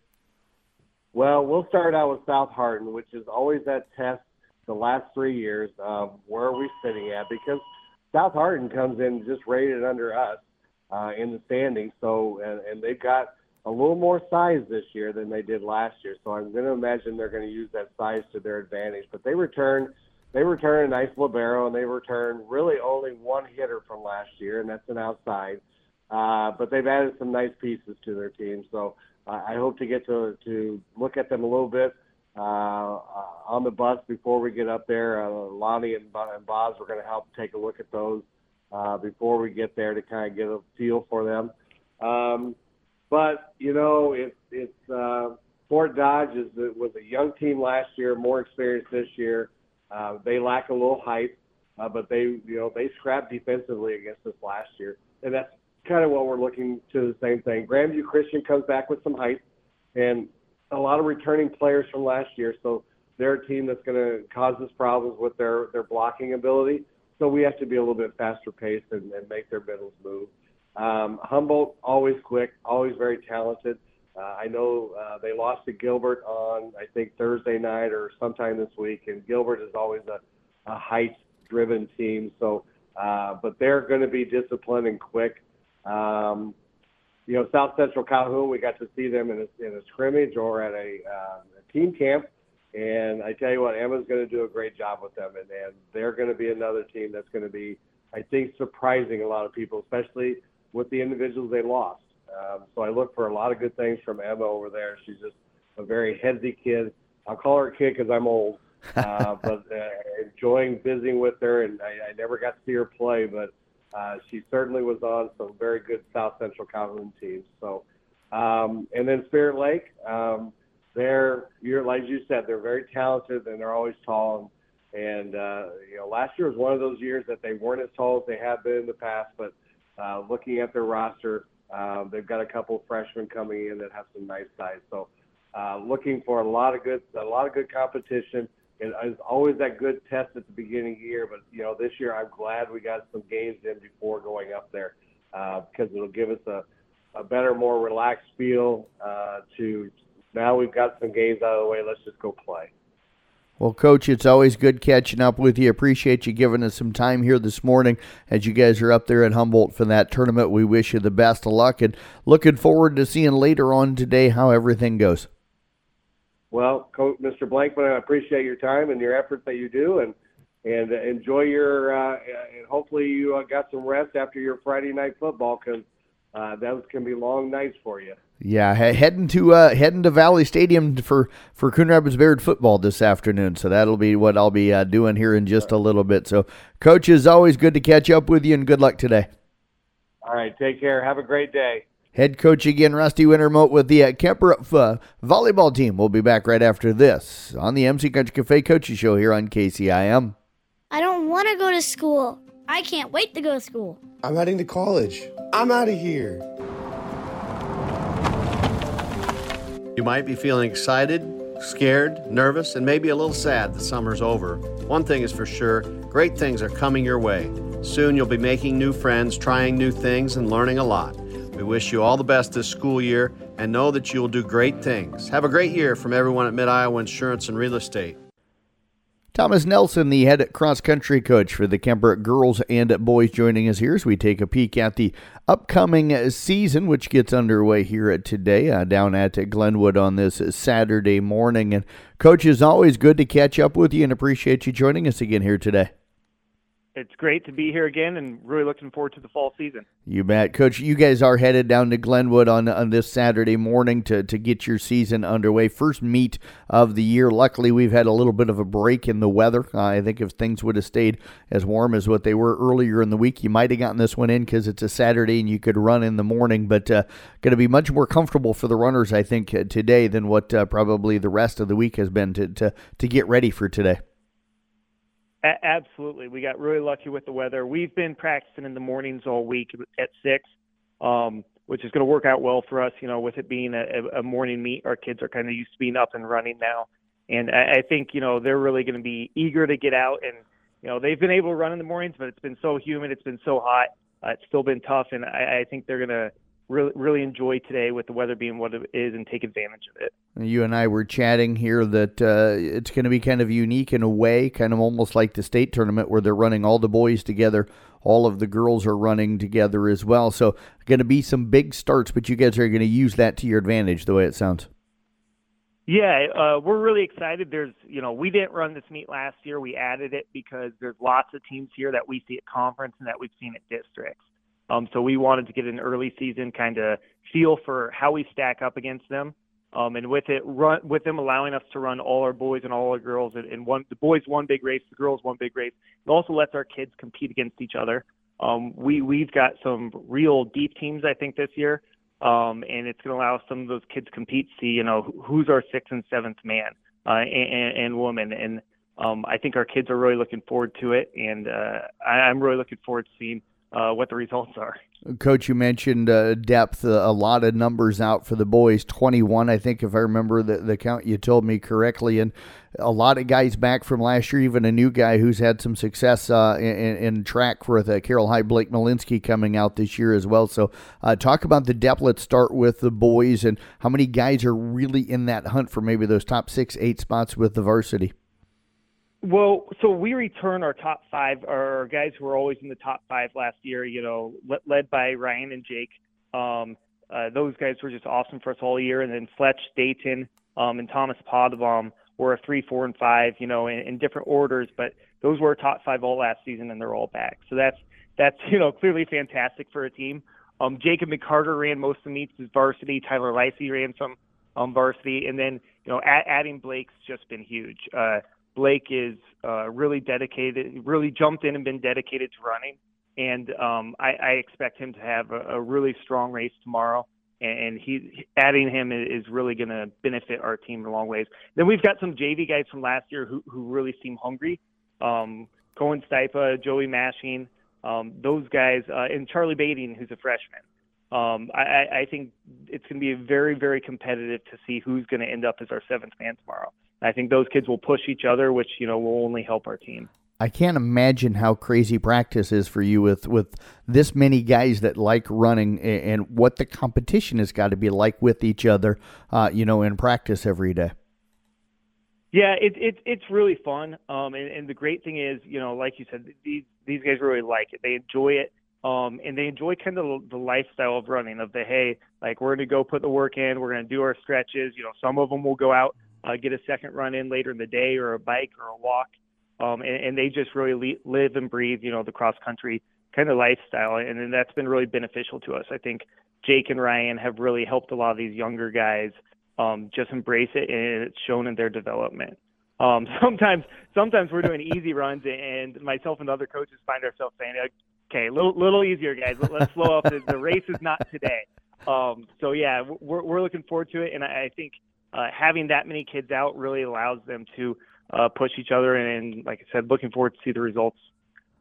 Well, we'll start out with South Hardin, which is always that test the last three years. Of where are we sitting at? Because – South Hardin comes in just rated under us uh, in the standings. So, and, and they've got a little more size this year than they did last year. So I'm going to imagine they're going to use that size to their advantage. But they return, they return a nice libero, and they return really only one hitter from last year, and that's an outside. Uh, but they've added some nice pieces to their team. So uh, I hope to get to to look at them a little bit uh, uh, on the bus before we get up there. Uh, Lonnie and, and Boz are going to help take a look at those uh, before we get there to kind of get a feel for them. Um, but you know, it's it's uh, Fort Dodge is was a young team last year, more experienced this year. Uh, they lack a little height, uh, but they you know they scrapped defensively against us last year, and that's kind of what we're looking to the same thing. Grandview Christian comes back with some height, and a lot of returning players from last year, so they're a team that's going to cause us problems with their their blocking ability. So we have to be a little bit faster paced and, and make their middles move. Um, Humboldt always quick, always very talented. Uh, I know uh, they lost to Gilbert on I think Thursday night or sometime this week, and Gilbert is always a, a height-driven team. So, uh, but they're going to be disciplined and quick. Um, you know, South Central Calhoun, we got to see them in a, in a scrimmage or at a, uh, a team camp. And I tell you what, Emma's going to do a great job with them, and, and they're going to be another team that's going to be, I think, surprising a lot of people, especially with the individuals they lost. Um, so I look for a lot of good things from Emma over there. She's just a very heady kid. I'll call her a kid because I'm old, uh, but uh, enjoying visiting with her. And I, I never got to see her play, but uh, she certainly was on some very good South Central Calhoun teams. So, um, and then Spirit Lake, um, they're you're like you said, they're very talented and they're always tall. And, and uh, you know, last year was one of those years that they weren't as tall as they have been in the past. But uh, looking at their roster, um, they've got a couple freshmen coming in that have some nice size. So, uh, looking for a lot of good, a lot of good competition And it is always that good test at the beginning of the year. But you know, this year I'm glad we got some games in before going up there uh, because it'll give us a, a better, more relaxed feel. Uh, to now we've got some games out of the way. Let's just go play. Well, Coach, it's always good catching up with you. Appreciate you giving us some time here this morning as you guys are up there at Humboldt for that tournament. We wish you the best of luck and looking forward to seeing later on today how everything goes. Well, Coach, Mr. Blankman, I appreciate your time and your efforts that you do, and and enjoy your uh, and hopefully you uh, got some rest after your Friday night football because uh, those can be long nights for you. Yeah, heading to uh, heading to Valley Stadium for for Coon Rapids Bayard football this afternoon. So that'll be what I'll be uh, doing here in just a little bit. So, Coach, is always good to catch up with you, and good luck today. All right, take care. Have a great day. Head coach again, Rusty Wintermote with the uh, Kuemper uh, volleyball team. We'll be back right after this on the MC Country Cafe Coaches Show here on KCIM. I don't want to go to school. I can't wait to go to school. I'm heading to college. I'm out of here. You might be feeling excited, scared, nervous, and maybe a little sad that summer's over. One thing is for sure great things are coming your way. Soon you'll be making new friends, trying new things, and learning a lot. We wish you all the best this school year and know that you will do great things. Have a great year from everyone at Mid Iowa Insurance and Real Estate. Thomas Nelson, the head cross country coach for the Kuemper girls and boys, joining us here as we take a peek at the upcoming season, which gets underway here today uh, down at Glenwood on this Saturday morning. And, Coach, it's always good to catch up with you and appreciate you joining us again here today it's great to be here again and really looking forward to the fall season. You bet. Coach, you guys are headed down to Glenwood on, on this Saturday morning to, to get your season underway. First meet of the year. Luckily, we've had a little bit of a break in the weather. Uh, I think if things would have stayed as warm as what they were earlier in the week, you might have gotten this one in because it's a Saturday and you could run in the morning. But uh, going to be much more comfortable for the runners, I think, uh, today than what uh, probably the rest of the week has been to, to, to get ready for today. A- absolutely. We got really lucky with the weather. We've been practicing in the mornings all week at six, um, which is going to work out well for us. You know, with it being a, a morning meet, our kids are kind of used to being up and running now, and I, I think you know they're really going to be eager to get out. And you know, they've been able to run in the mornings, but it's been so humid, it's been so hot, uh, it's still been tough, and I, I think they're going to really really enjoy today with the weather being what it is and take advantage of it. You and I were chatting here that uh, it's going to be kind of unique in a way, kind of almost like the state tournament where they're running all the boys together, all of the girls are running together as well. So going to be some big starts, but you guys are going to use that to your advantage, the way it sounds. Yeah, uh, we're really excited. There's, you know, we didn't run this meet last year. We added it because there's lots of teams here that we see at conference and that we've seen at districts. Um, so we wanted to get an early season kind of feel for how we stack up against them. Um, and with it, run with them allowing us to run all our boys and all our girls in, in one, the boys one big race, the girls one big race. It also lets our kids compete against each other. Um, we we've got some real deep teams, I think, this year, um, and it's going to allow some of those kids compete, see you know who's our sixth and seventh man uh, and, and woman, and um, I think our kids are really looking forward to it, and uh, I, I'm really looking forward to seeing uh, what the results are. Coach, you mentioned uh, depth, uh, a lot of numbers out for the boys. 21, I think, if I remember the, the count you told me correctly. And a lot of guys back from last year, even a new guy who's had some success uh, in, in, track with uh, Carroll High, Blake Malinsky, coming out this year as well. So, uh, talk about the depth. Let's start with the boys and how many guys are really in that hunt for maybe those top six, eight spots with the varsity. Well, so we return our top five, our guys who were always in the top five last year. You know, led by Ryan and Jake. Um, uh, those guys were just awesome for us all year. And then Fletch, Dayton, um, and Thomas Podbaum were a three, four, and five. You know, in, in different orders, but those were top five all last season, and they're all back. So that's that's you know clearly fantastic for a team. Um, Jacob McCarter ran most of the meets as varsity. Tyler Lacey ran some um, varsity, and then you know add, adding Blake's just been huge. Uh, Blake is uh, really dedicated, really jumped in and been dedicated to running. And um, I, I expect him to have a, a really strong race tomorrow. And he adding him is really going to benefit our team in a long ways. Then we've got some JV guys from last year who, who really seem hungry. Um, Cohen Stipa, Joey Mashing, um, those guys, uh, and Charlie Bading, who's a freshman. Um, I, I think it's going to be very, very competitive to see who's going to end up as our seventh man tomorrow. I think those kids will push each other, which you know will only help our team. I can't imagine how crazy practice is for you with with this many guys that like running and, and what the competition has got to be like with each other, uh, you know, in practice every day. Yeah, it's it, it's really fun. Um, and, and the great thing is, you know, like you said, these these guys really like it. They enjoy it. Um, and they enjoy kind of the lifestyle of running of the hey, like we're going to go put the work in, we're going to do our stretches. You know, some of them will go out uh, get a second run in later in the day or a bike or a walk. Um, and, and they just really le- live and breathe, you know, the cross country kind of lifestyle. And, and that's been really beneficial to us. I think Jake and Ryan have really helped a lot of these younger guys um, just embrace it, and it's shown in their development. Um, sometimes, sometimes we're doing easy runs, and myself and other coaches find ourselves saying, "Okay, little, little easier, guys. Let's slow up. The, the race is not today." Um, so yeah, we're we're looking forward to it, and I, I think uh, having that many kids out really allows them to uh, push each other, and, and like I said, looking forward to see the results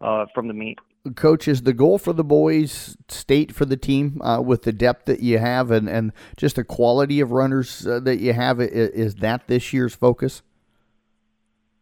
uh, from the meet. Coach, is the goal for the boys state for the team uh, with the depth that you have and, and just the quality of runners uh, that you have? Is, is that this year's focus?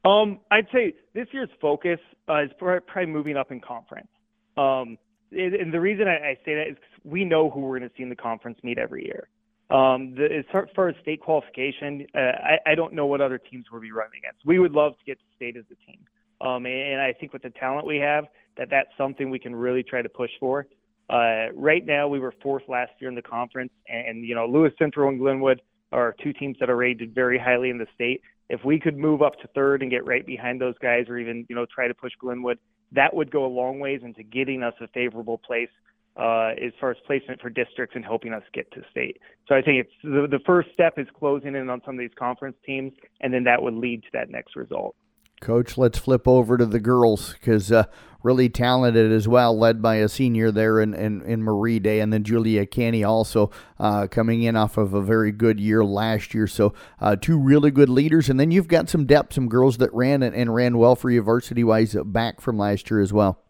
Um, I'd say this year's focus uh, is probably moving up in conference. Um, and the reason I, say that is we know who we're going to see in the conference meet every year. Um, the, as far as state qualification, uh, I, I don't know what other teams we'll be running against. We would love to get to state as a team. Um, and I think with the talent we have, that that's something we can really try to push for. Uh, right now, we were fourth last year in the conference, and, and you know Lewis Central and Glenwood are two teams that are rated very highly in the state. If we could move up to third and get right behind those guys, or even you know try to push Glenwood, that would go a long ways into getting us a favorable place uh, as far as placement for districts and helping us get to state. So I think it's the, the first step is closing in on some of these conference teams, and then that would lead to that next result. Coach, let's flip over to the girls because uh, really talented as well, led by a senior there in, in, in Marie Day, and then Julia Canny also uh, coming in off of a very good year last year. So, uh, two really good leaders. And then you've got some depth, some girls that ran and, and ran well for you varsity wise back from last year as well.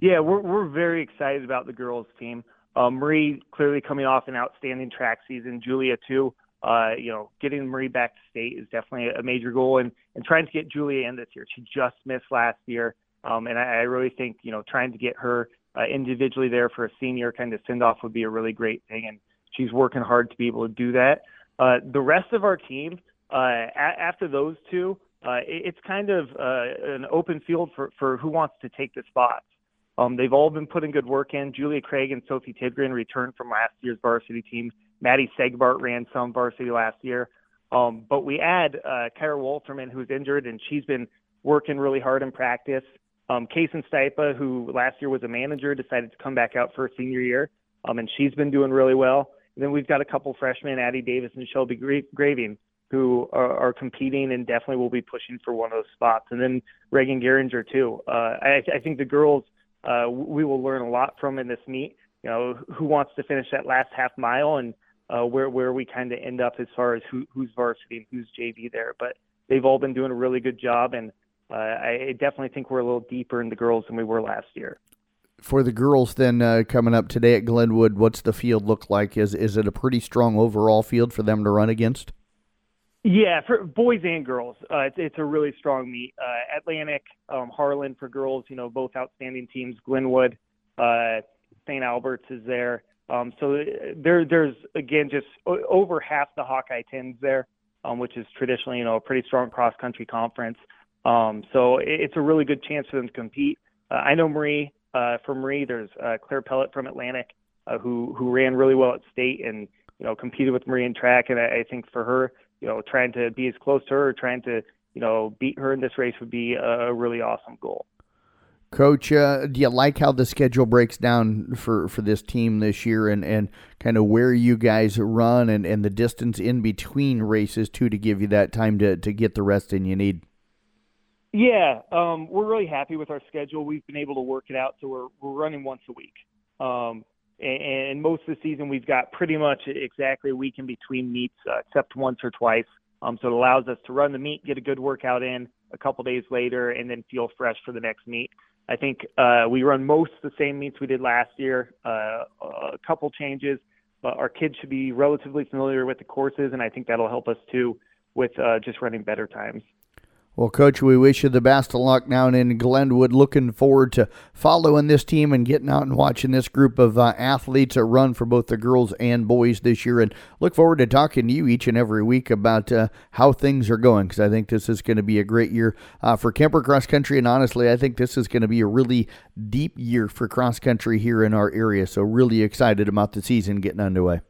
Yeah, we're, we're very excited about the girls team. Uh, Marie clearly coming off an outstanding track season, Julia too uh, you know, getting Marie back to state is definitely a major goal, and and trying to get Julia in this year. She just missed last year, um, and I, I really think you know trying to get her uh, individually there for a senior kind of send off would be a really great thing, and she's working hard to be able to do that. Uh, the rest of our team, uh, a- after those two, uh, it, it's kind of uh, an open field for for who wants to take the spots. Um, they've all been putting good work in. Julia Craig and Sophie Tidgren returned from last year's varsity team. Maddie Segbart ran some varsity last year. Um, but we add uh, Kyra Walterman, who's injured, and she's been working really hard in practice. Um, Kaysen Stipa, who last year was a manager, decided to come back out for a senior year, um, and she's been doing really well. And then we've got a couple freshmen, Addie Davis and Shelby Gra- Graving, who are, are, competing and definitely will be pushing for one of those spots. And then Reagan Geringer, too. Uh, I, I, think the girls uh, we will learn a lot from in this meet. You know, who wants to finish that last half mile and uh, where where we kind of end up as far as who, who's varsity and who's JV there. But they've all been doing a really good job, and uh, I definitely think we're a little deeper in the girls than we were last year. For the girls, then uh, coming up today at Glenwood, what's the field look like? Is is it a pretty strong overall field for them to run against? Yeah, for boys and girls, uh, it's, it's a really strong meet. Uh, Atlantic, um, Harlan for girls, you know, both outstanding teams. Glenwood, uh, St. Albert's is there. Um, so there, there's again just over half the Hawkeye tens there, um, which is traditionally you know a pretty strong cross country conference. Um, so it's a really good chance for them to compete. Uh, I know Marie uh, for Marie, there's uh, Claire Pellet from Atlantic uh, who who ran really well at state and you know competed with Marie in track, and I, I think for her, you know, trying to be as close to her, trying to you know beat her in this race would be a really awesome goal. Coach, uh, do you like how the schedule breaks down for, for this team this year and, and kind of where you guys run and, and the distance in between races, too, to give you that time to, to get the rest in you need? Yeah, um, we're really happy with our schedule. We've been able to work it out, so we're, we're running once a week. Um, and, most of the season, we've got pretty much exactly a week in between meets, uh, except once or twice. Um, so it allows us to run the meet, get a good workout in a couple days later, and then feel fresh for the next meet. I think uh, we run most of the same meets we did last year. Uh, a couple changes, but our kids should be relatively familiar with the courses, and I think that'll help us too with uh, just running better times. Well, Coach, we wish you the best of luck now in Glenwood. Looking forward to following this team and getting out and watching this group of uh, athletes run for both the girls and boys this year. And look forward to talking to you each and every week about uh, how things are going because I think this is going to be a great year uh, for Kuemper Cross Country. And honestly, I think this is going to be a really deep year for cross country here in our area. So, really excited about the season getting underway.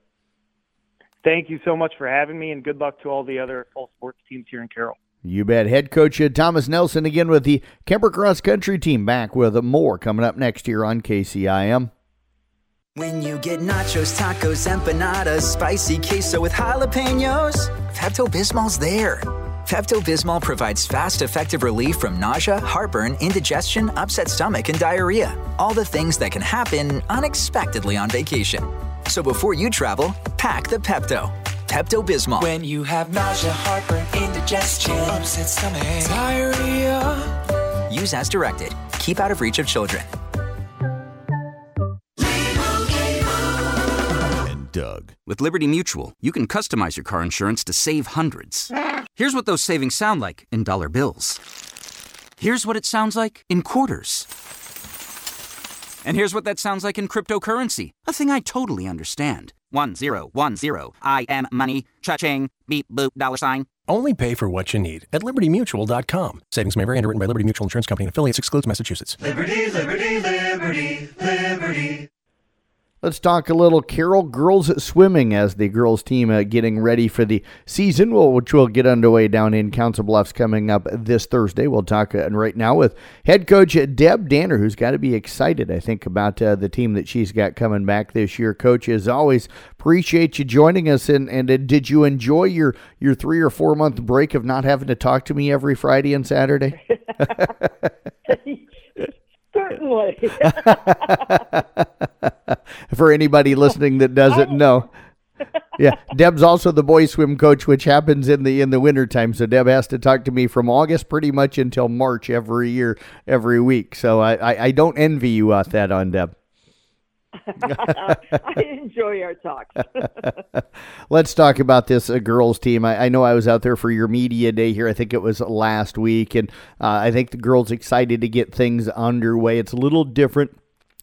Thank you so much for having me, and good luck to all the other fall sports teams here in Carroll. You bet. Head coach uh, Thomas Nelson again with the Kuemper Cross Country team back with more coming up next year on KCIM. When you get nachos, tacos, empanadas, spicy queso with jalapenos, Pepto Bismol's there. Pepto Bismol provides fast, effective relief from nausea, heartburn, indigestion, upset stomach, and diarrhea. All the things that can happen unexpectedly on vacation. So before you travel, pack the Pepto. Pepto Bismol. When you have nausea, heartburn, indigestion, upset stomach, diarrhea. Use as directed. Keep out of reach of children. And Doug. With Liberty Mutual, you can customize your car insurance to save hundreds. Here's what those savings sound like in dollar bills. Here's what it sounds like in quarters. And here's what that sounds like in cryptocurrency, a thing I totally understand. One zero one zero. I am money. Cha-ching. Beep boop dollar sign. Only pay for what you need at LibertyMutual.com. Savings may vary. Underwritten by Liberty Mutual Insurance Company and affiliates. Excludes Massachusetts. Liberty, liberty, liberty, liberty. Let's talk a little Carroll girls swimming as the girls team uh, getting ready for the season, which will get underway down in Council Bluffs coming up this Thursday. We'll talk uh, right now with head coach Deb Danner, who's got to be excited, I think, about uh, the team that she's got coming back this year. Coach, as always, appreciate you joining us. And, and uh, did you enjoy your, your three or four month break of not having to talk to me every Friday and Saturday? Certainly. For anybody listening that doesn't oh. know. yeah, Deb's also the boys swim coach, which happens in the in the wintertime. So Deb has to talk to me from August pretty much until March every year, every week. So I, I, I don't envy you at that on Deb. I enjoy our talks. Let's talk about this uh, girls team. I, I, know I was out there for your media day here. I think it was last week, and uh, I think the girls excited to get things underway. It's a little different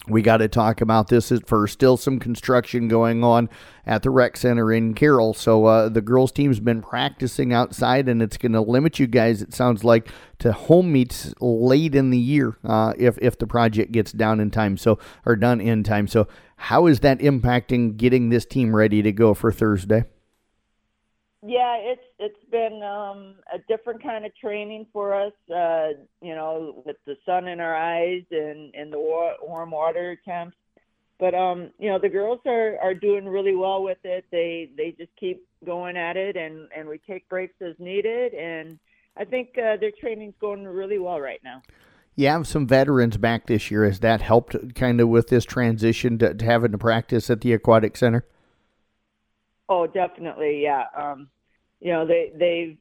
we got to talk about this at first. Still some construction going on at the rec center in Carroll. So uh, the girls team's been practicing outside, and it's going to limit you guys. It sounds like to home meets late in the year uh, if if the project gets down in time. So or done in time. So how is that impacting getting this team ready to go for Thursday? Yeah, it's it's been um, a different kind of training for us. Uh, you know, with the sun in our eyes and and the war, warm water temps. But um, you know, the girls are are doing really well with it. They they just keep going at it, and and we take breaks as needed. And I think uh, their training's going really well right now. You have some veterans back this year. Has that helped kind of with this transition to, to having to practice at the aquatic center? Oh, definitely, yeah. Um, you know, they they've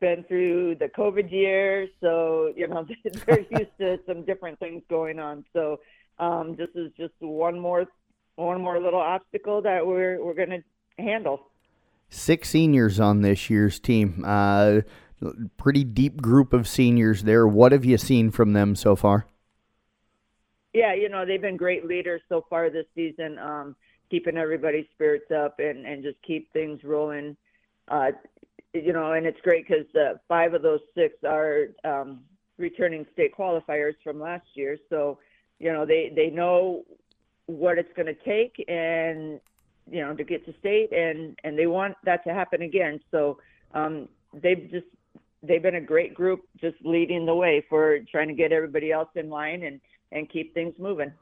been through the COVID year, so you know they're used to some different things going on. So um, this is just one more one more little obstacle that we're we're going to handle. Six seniors on this year's team. Uh, pretty deep group of seniors there. What have you seen from them so far? Yeah, you know they've been great leaders so far this season. Um, keeping everybody's spirits up and, and just keep things rolling. Uh, you know, and it's great because uh, five of those six are um, returning state qualifiers from last year. So, you know, they, they know what it's going to take and, you know, to get to state and, and they want that to happen again. So um, they've just, they've been a great group just leading the way for trying to get everybody else in line and, and keep things moving.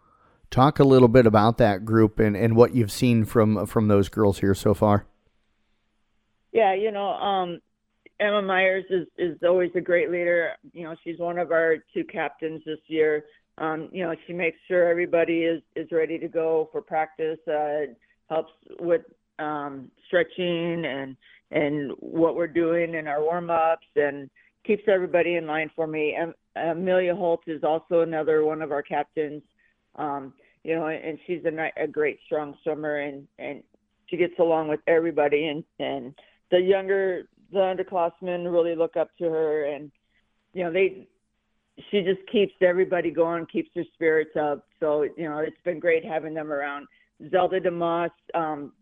Talk a little bit about that group and, and what you've seen from from those girls here so far. Yeah, you know, um, Emma Myers is is always a great leader. You know, she's one of our two captains this year. Um, you know, she makes sure everybody is is ready to go for practice. Uh, helps with um, stretching and and what we're doing in our warm ups and keeps everybody in line for me. And Amelia Holt is also another one of our captains. Um, you know, and she's a, a great strong swimmer and and she gets along with everybody and and the younger the underclassmen really look up to her and you know they she just keeps everybody going keeps their spirits up. So you know it's been great having them around. Zelda demoss um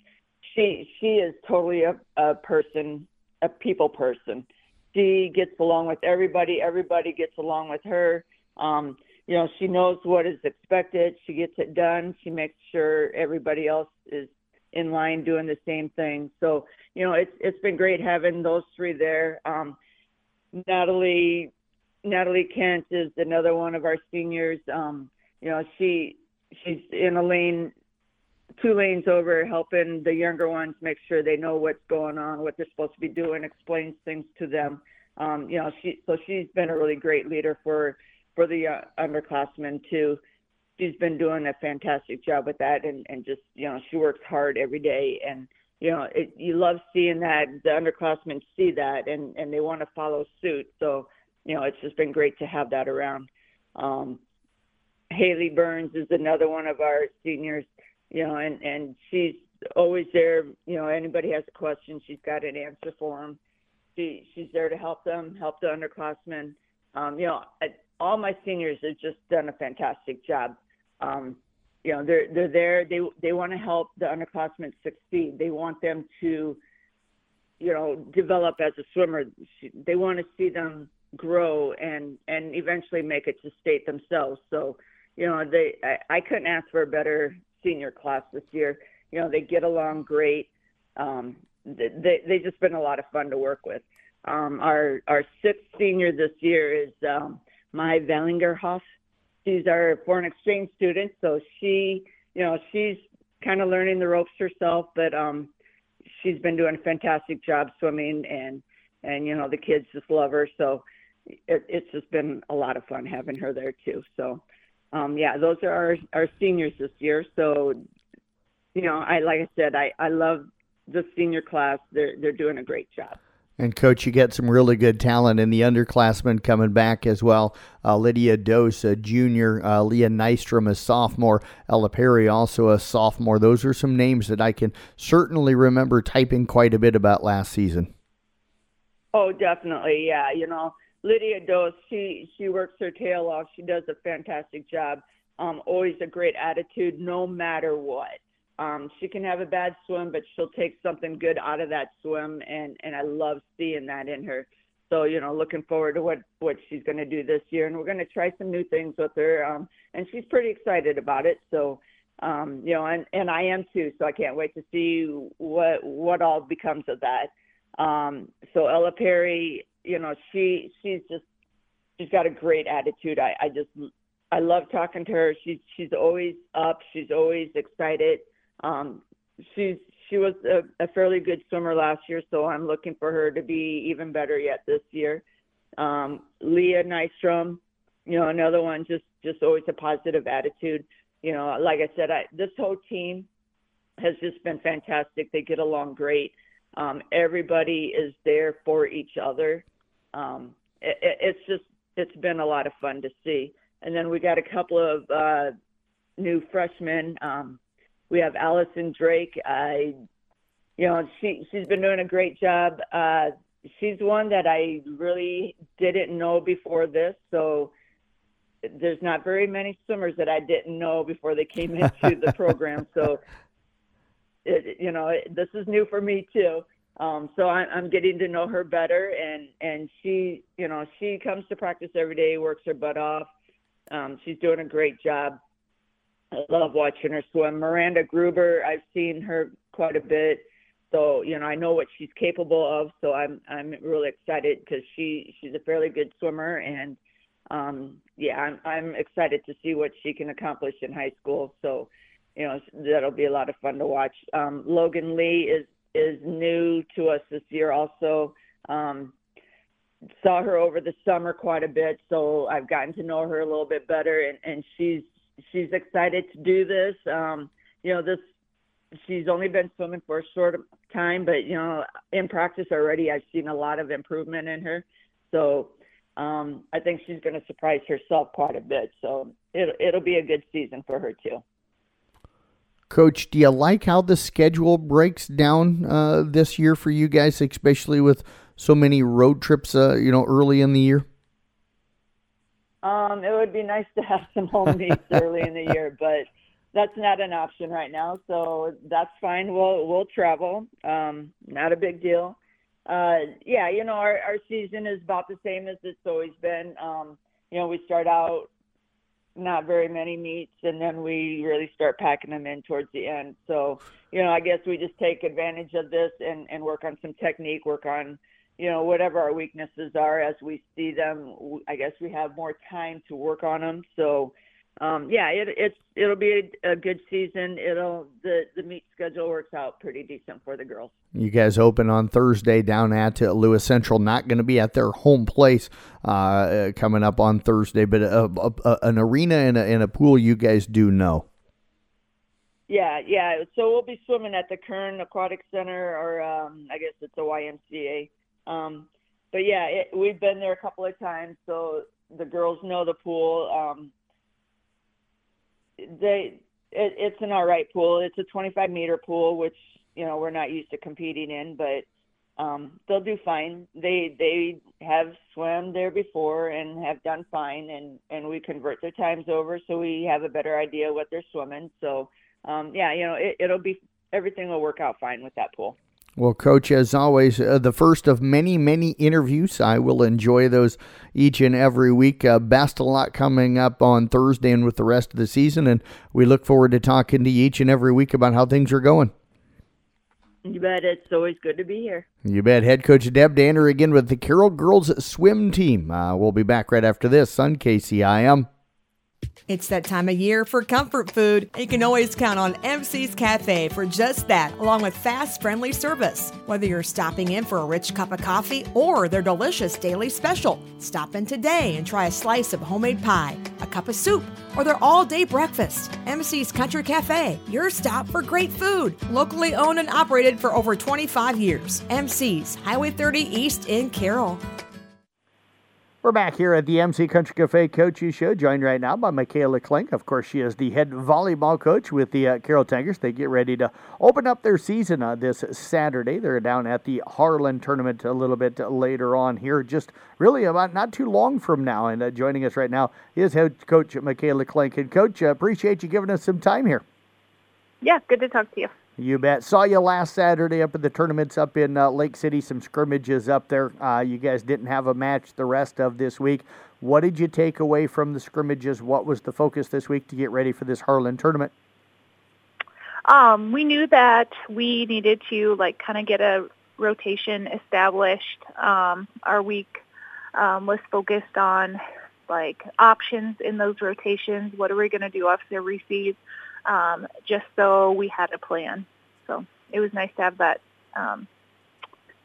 she she is totally a, a person a people person. She gets along with everybody. Everybody gets along with her. Um you know, she knows what is expected. She gets it done. She makes sure everybody else is in line doing the same thing. So, you know, it's it's been great having those three there. Um, Natalie Natalie Kent is another one of our seniors. Um, you know, she she's in a lane two lanes over helping the younger ones make sure they know what's going on, what they're supposed to be doing, explains things to them. Um, you know, she so she's been a really great leader for for the uh, underclassmen to she's been doing a fantastic job with that, and and just you know she works hard every day, and you know it, you love seeing that the underclassmen see that, and and they want to follow suit. So you know it's just been great to have that around. Um, Haley Burns is another one of our seniors, you know, and and she's always there. You know, anybody has a question, she's got an answer for them. She she's there to help them, help the underclassmen. Um, you know, all my seniors have just done a fantastic job. Um, you know, they're they're there. They they want to help the underclassmen succeed. They want them to, you know, develop as a swimmer. They want to see them grow and and eventually make it to state themselves. So, you know, they I, I couldn't ask for a better senior class this year. You know, they get along great. Um, they they just been a lot of fun to work with. Um, our our sixth senior this year is um, Mai Vellingerhoff. She's our foreign exchange student, so she, you know, she's kind of learning the ropes herself, but um, she's been doing a fantastic job swimming, and and you know the kids just love her. So it, it's just been a lot of fun having her there too. So um, yeah, those are our our seniors this year. So you know, I like I said, I I love the senior class. They're they're doing a great job. And coach, you get some really good talent in the underclassmen coming back as well. Uh, Lydia Dose, a junior, uh, Leah Nystrom, a sophomore, Ella Perry, also a sophomore. Those are some names that I can certainly remember typing quite a bit about last season. Oh, definitely, yeah. You know, Lydia Dose, she she works her tail off. She does a fantastic job. Um, always a great attitude, no matter what. Um, she can have a bad swim, but she'll take something good out of that swim, and and I love seeing that in her. So you know, looking forward to what what she's going to do this year, and we're going to try some new things with her. Um, and she's pretty excited about it. So um, you know, and and I am too. So I can't wait to see what what all becomes of that. Um, so Ella Perry, you know, she she's just she's got a great attitude. I I just I love talking to her. She's she's always up. She's always excited. Um, she's she was a, a fairly good swimmer last year, so I'm looking for her to be even better yet this year. Um, Leah Nystrom, you know, another one just just always a positive attitude. You know, like I said, I, this whole team has just been fantastic. They get along great. Um, everybody is there for each other. Um, it, it's just it's been a lot of fun to see. And then we got a couple of uh, new freshmen. Um, we have Allison Drake. I, you know, she she's been doing a great job. Uh, she's one that I really didn't know before this, so there's not very many swimmers that I didn't know before they came into the program. So, it, you know, it, this is new for me too. Um, so I'm, I'm getting to know her better, and and she, you know, she comes to practice every day, works her butt off. Um, she's doing a great job. I love watching her swim. Miranda Gruber, I've seen her quite a bit, so you know I know what she's capable of. So I'm I'm really excited because she she's a fairly good swimmer, and um, yeah, I'm I'm excited to see what she can accomplish in high school. So you know that'll be a lot of fun to watch. Um, Logan Lee is is new to us this year, also. Um, saw her over the summer quite a bit, so I've gotten to know her a little bit better, and, and she's she's excited to do this. Um, you know, this she's only been swimming for a short time, but you know, in practice already, I've seen a lot of improvement in her. So um, I think she's going to surprise herself quite a bit. So it, it'll be a good season for her too. Coach, do you like how the schedule breaks down uh, this year for you guys, especially with so many road trips? Uh, you know, early in the year. Um, it would be nice to have some home meets early in the year, but that's not an option right now. So that's fine. We'll we'll travel. Um, not a big deal. Uh, yeah, you know, our our season is about the same as it's always been. Um, you know, we start out not very many meets, and then we really start packing them in towards the end. So, you know, I guess we just take advantage of this and and work on some technique, work on you know, whatever our weaknesses are as we see them, I guess we have more time to work on them. So, um, yeah, it, it's it'll be a, a good season. It'll the the meet schedule works out pretty decent for the girls. You guys open on Thursday down at uh, Lewis Central. Not going to be at their home place uh, coming up on Thursday, but a, a, a, an arena and a, and a pool you guys do know. Yeah, yeah. So we'll be swimming at the Kern Aquatic Center, or um, I guess it's a YMCA. Um, but yeah, it, we've been there a couple of times, so the girls know the pool. Um, they it, it's an all right pool. It's a 25 meter pool, which you know we're not used to competing in, but um, they'll do fine. They they have swam there before and have done fine, and and we convert their times over so we have a better idea what they're swimming. So um, yeah, you know it, it'll be everything will work out fine with that pool. Well, Coach, as always, uh, the first of many, many interviews. I will enjoy those each and every week. Uh, best of luck coming up on Thursday and with the rest of the season. And we look forward to talking to you each and every week about how things are going. You bet. It's always good to be here. You bet. Head coach Deb Danner again with the Carroll girls swim team. Uh, we'll be back right after this on KCIM. It's that time of year for comfort food. You can always count on MC's Cafe for just that, along with fast, friendly service. Whether you're stopping in for a rich cup of coffee or their delicious daily special, stop in today and try a slice of homemade pie, a cup of soup, or their all day breakfast. MC's Country Cafe, your stop for great food. Locally owned and operated for over 25 years. MC's, Highway 30 East in Carroll. We're back here at the MC Country Cafe Coaches Show, joined right now by Michaela Klink. Of course, she is the head volleyball coach with the uh, Carroll Tigers. They get ready to open up their season uh, this Saturday. They're down at the Harlan tournament a little bit later on here, just really about not too long from now. And uh, joining us right now is head coach Michaela Klink. And, Coach, uh, appreciate you giving us some time here. Yeah, good to talk to you. You bet. Saw you last Saturday up at the tournaments up in uh, Lake City, some scrimmages up there. Uh, you guys didn't have a match the rest of this week. What did you take away from the scrimmages? What was the focus this week to get ready for this Harlan tournament? Um, we knew that we needed to like kind of get a rotation established. Um, our week um, was focused on like options in those rotations. What are we going to do off the receive? Um, just so we had a plan. So it was nice to have that um,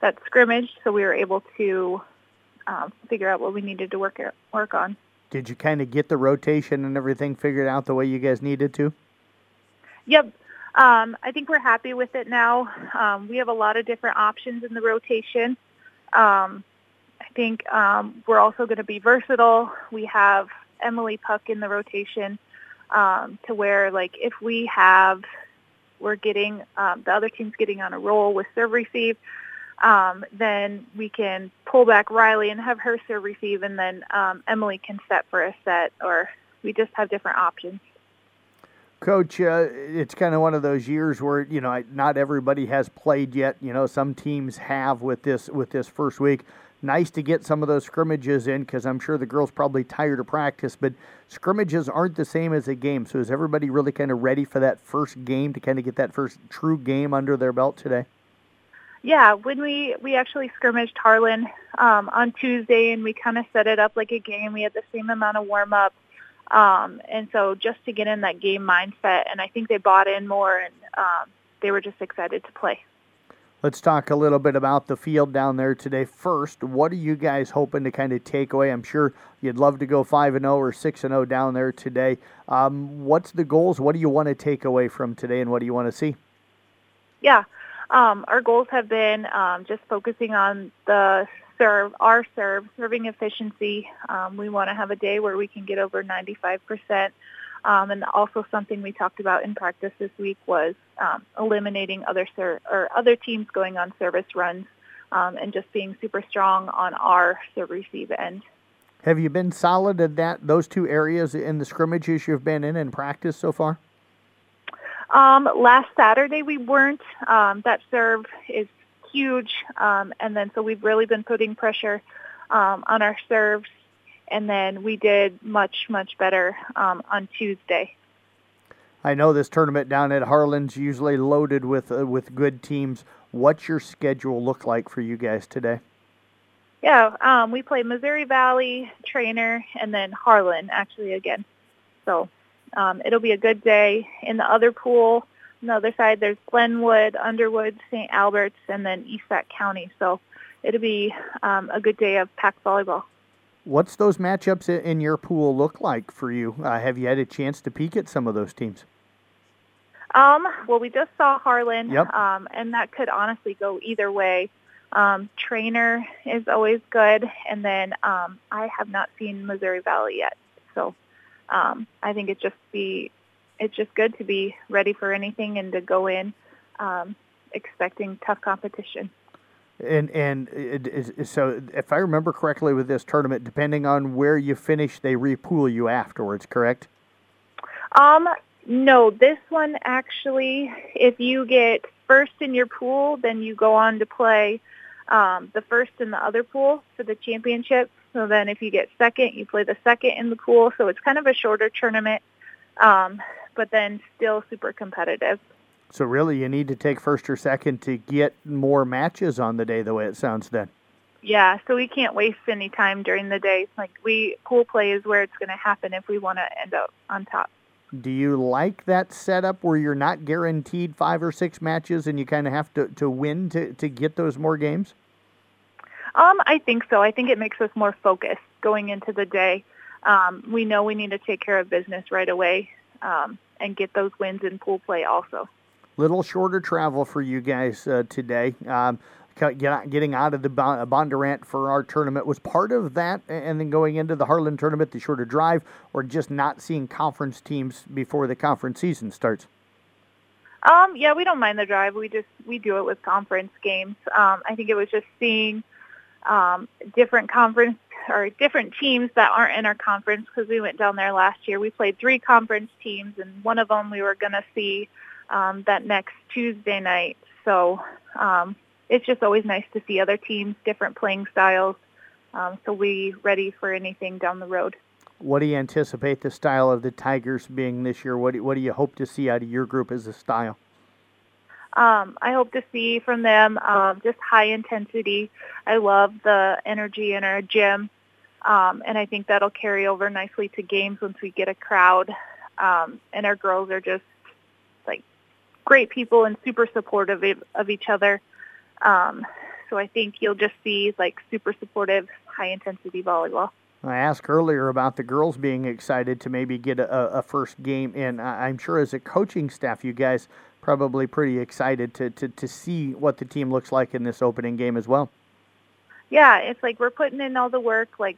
that scrimmage, so we were able to um, figure out what we needed to work work on. Did you kind of get the rotation and everything figured out the way you guys needed to? Yep. Um, I think we're happy with it now. Um, we have a lot of different options in the rotation. Um, I think um, we're also going to be versatile. We have Emily Puck in the rotation, um, to where like if we have we're getting um, the other team's getting on a roll with serve receive, um, then we can pull back Riley and have her serve receive, and then um, Emily can set for a set, or we just have different options. Coach, uh, it's kind of one of those years where you know not everybody has played yet. You know, some teams have with this with this first week nice to get some of those scrimmages in because I'm sure the girls probably tired of practice, but scrimmages aren't the same as a game. So is everybody really kind of ready for that first game to kind of get that first true game under their belt today? Yeah, when we we actually scrimmaged Harlan um, on Tuesday, and we kind of set it up like a game. We had the same amount of warm up, um, and so just to get in that game mindset, and I think they bought in more, and um, they were just excited to play. Let's talk a little bit about the field down there today. First, what are you guys hoping to kind of take away? I'm sure you'd love to go 5 and 0 or 6 and 0 down there today. Um, what's the goals? What do you want to take away from today and what do you want to see? Yeah. Um, our goals have been um, just focusing on the serve, our serve, serving efficiency. Um, we want to have a day where we can get over 95 percent um, and also something we talked about in practice this week was um, eliminating other ser- or other teams going on service runs um, and just being super strong on our serve receive end. Have you been solid at that those two areas in the scrimmages you've been in in practice so far? Um, last Saturday we weren't. Um, that serve is huge, um, and then so we've really been putting pressure um, on our serves and then we did much much better um, on Tuesday. I know this tournament down at Harlan's usually loaded with uh, with good teams. What's your schedule look like for you guys today? Yeah, um, we play Missouri Valley, Treynor, and then Harlan actually again. So um, it'll be a good day. In the other pool, on the other side, there's Glenwood, Underwood, St. Albert's, and then East Sac County. So it'll be um, a good day of pack volleyball. What's those matchups in your pool look like for you? Uh, have you had a chance to peek at some of those teams? Um, well, we just saw Harlan, Yep. um, and that could honestly go either way. Um, Treynor is always good, and then um, I have not seen Missouri Valley yet, so um, I think it just be it's just good to be ready for anything and to go in um, expecting tough competition. And and is, so, if I remember correctly, with this tournament, depending on where you finish, they repool you afterwards. Correct? Um, no, this one actually, if you get first in your pool, then you go on to play um, the first in the other pool for the championship. So then if you get second, you play the second in the pool. So it's kind of a shorter tournament, um, but then still super competitive. So really, you need to take first or second to get more matches on the day. The way it sounds, then. Yeah, so we can't waste any time during the day. Like we pool play is where it's going to happen if we want to end up on top. Do you like that setup where you're not guaranteed five or six matches and you kind of have to, to win to, to get those more games? Um, I think so. I think it makes us more focused going into the day. Um, we know we need to take care of business right away um, and get those wins in pool play also. Little shorter travel for you guys uh, today. Um, getting out of the Bon- Bondurant for our tournament was part of that, and then going into the Harlan tournament, the shorter drive, or just not seeing conference teams before the conference season starts. Um, yeah, we don't mind the drive. We just we do it with conference games. Um, I think it was just seeing um, different conference or different teams that aren't in our conference because we went down there last year. We played three conference teams, and one of them we were going to see um, that next Tuesday night. So um, it's just always nice to see other teams, different playing styles. Um, so we ready for anything down the road. What do you anticipate the style of the Tigers being this year? What do, what do you hope to see out of your group as a style? Um, I hope to see from them um, just high intensity. I love the energy in our gym, um, and I think that'll carry over nicely to games once we get a crowd. Um, and our girls are just great people and super supportive of, each other. Um, so I think you'll just see like super supportive, high intensity volleyball. I asked earlier about the girls being excited to maybe get a, a first game in. I'm sure as a coaching staff, you guys probably pretty excited to, to, to see what the team looks like in this opening game as well. yeah, it's like we're putting in all the work, like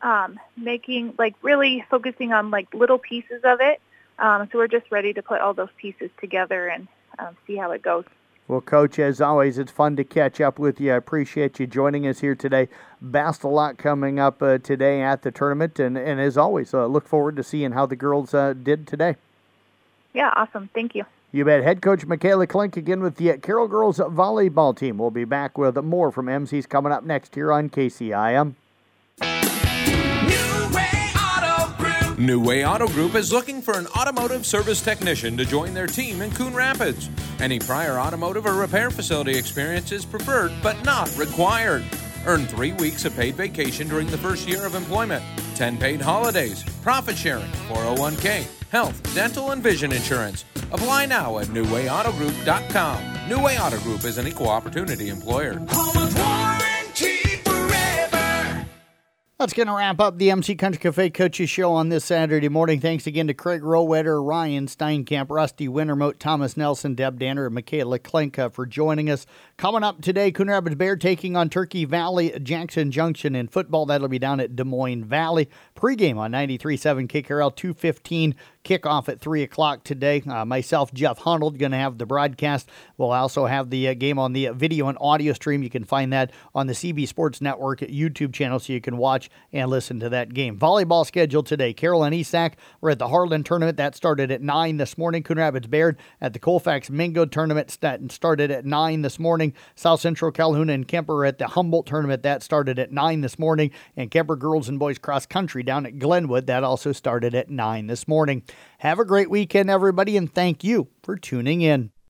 um, making, like really focusing on like little pieces of it. Um, so we're just ready to put all those pieces together and um, see how it goes. Well, Coach, as always, it's fun to catch up with you. I appreciate you joining us here today. Best of luck coming up uh, today at the tournament. And, and as always, uh, look forward to seeing how the girls uh, did today. Yeah, awesome. Thank you. You bet. Head coach Michaela Klink again with the Carroll Girls volleyball team. We'll be back with more from MC's coming up next here on KCIM. New Way Auto Group is looking for an automotive service technician to join their team in Coon Rapids. Any prior automotive or repair facility experience is preferred but not required. Earn three weeks of paid vacation during the first year of employment, 10 paid holidays, profit sharing, 401k, health, dental, and vision insurance. Apply now at newwayautogroup.com. New Way Auto Group is an equal opportunity employer. That's going to wrap up the MC Country Cafe Coaches Show on this Saturday morning. Thanks again to Craig Rowetter, Ryan Steinkamp, Rusty Wintermote, Thomas Nelson, Deb Danner, and Michaela Klenka for joining us. Coming up today, Coon Rapids Bayard taking on Turkey Valley, Jackson Junction in football. That'll be down at Des Moines Valley. Pregame on 93.7 KKRL 215. Kickoff at 3 o'clock today. Uh, myself, Jeff Hunold, going to have the broadcast. We'll also have the uh, game on the video and audio stream. You can find that on the CB Sports Network YouTube channel so you can watch and listen to that game. Volleyball schedule today. Carroll and Esac were at the Harlan tournament. That started at 9 this morning. Coon Rapids Bayard at the Colfax Mingo tournament that started at 9 this morning. South Central Calhoun and Kuemper at the Humboldt tournament. That started at 9 this morning. And Kuemper Girls and Boys Cross Country down at Glenwood. That also started at 9 this morning. Have a great weekend, everybody, and thank you for tuning in.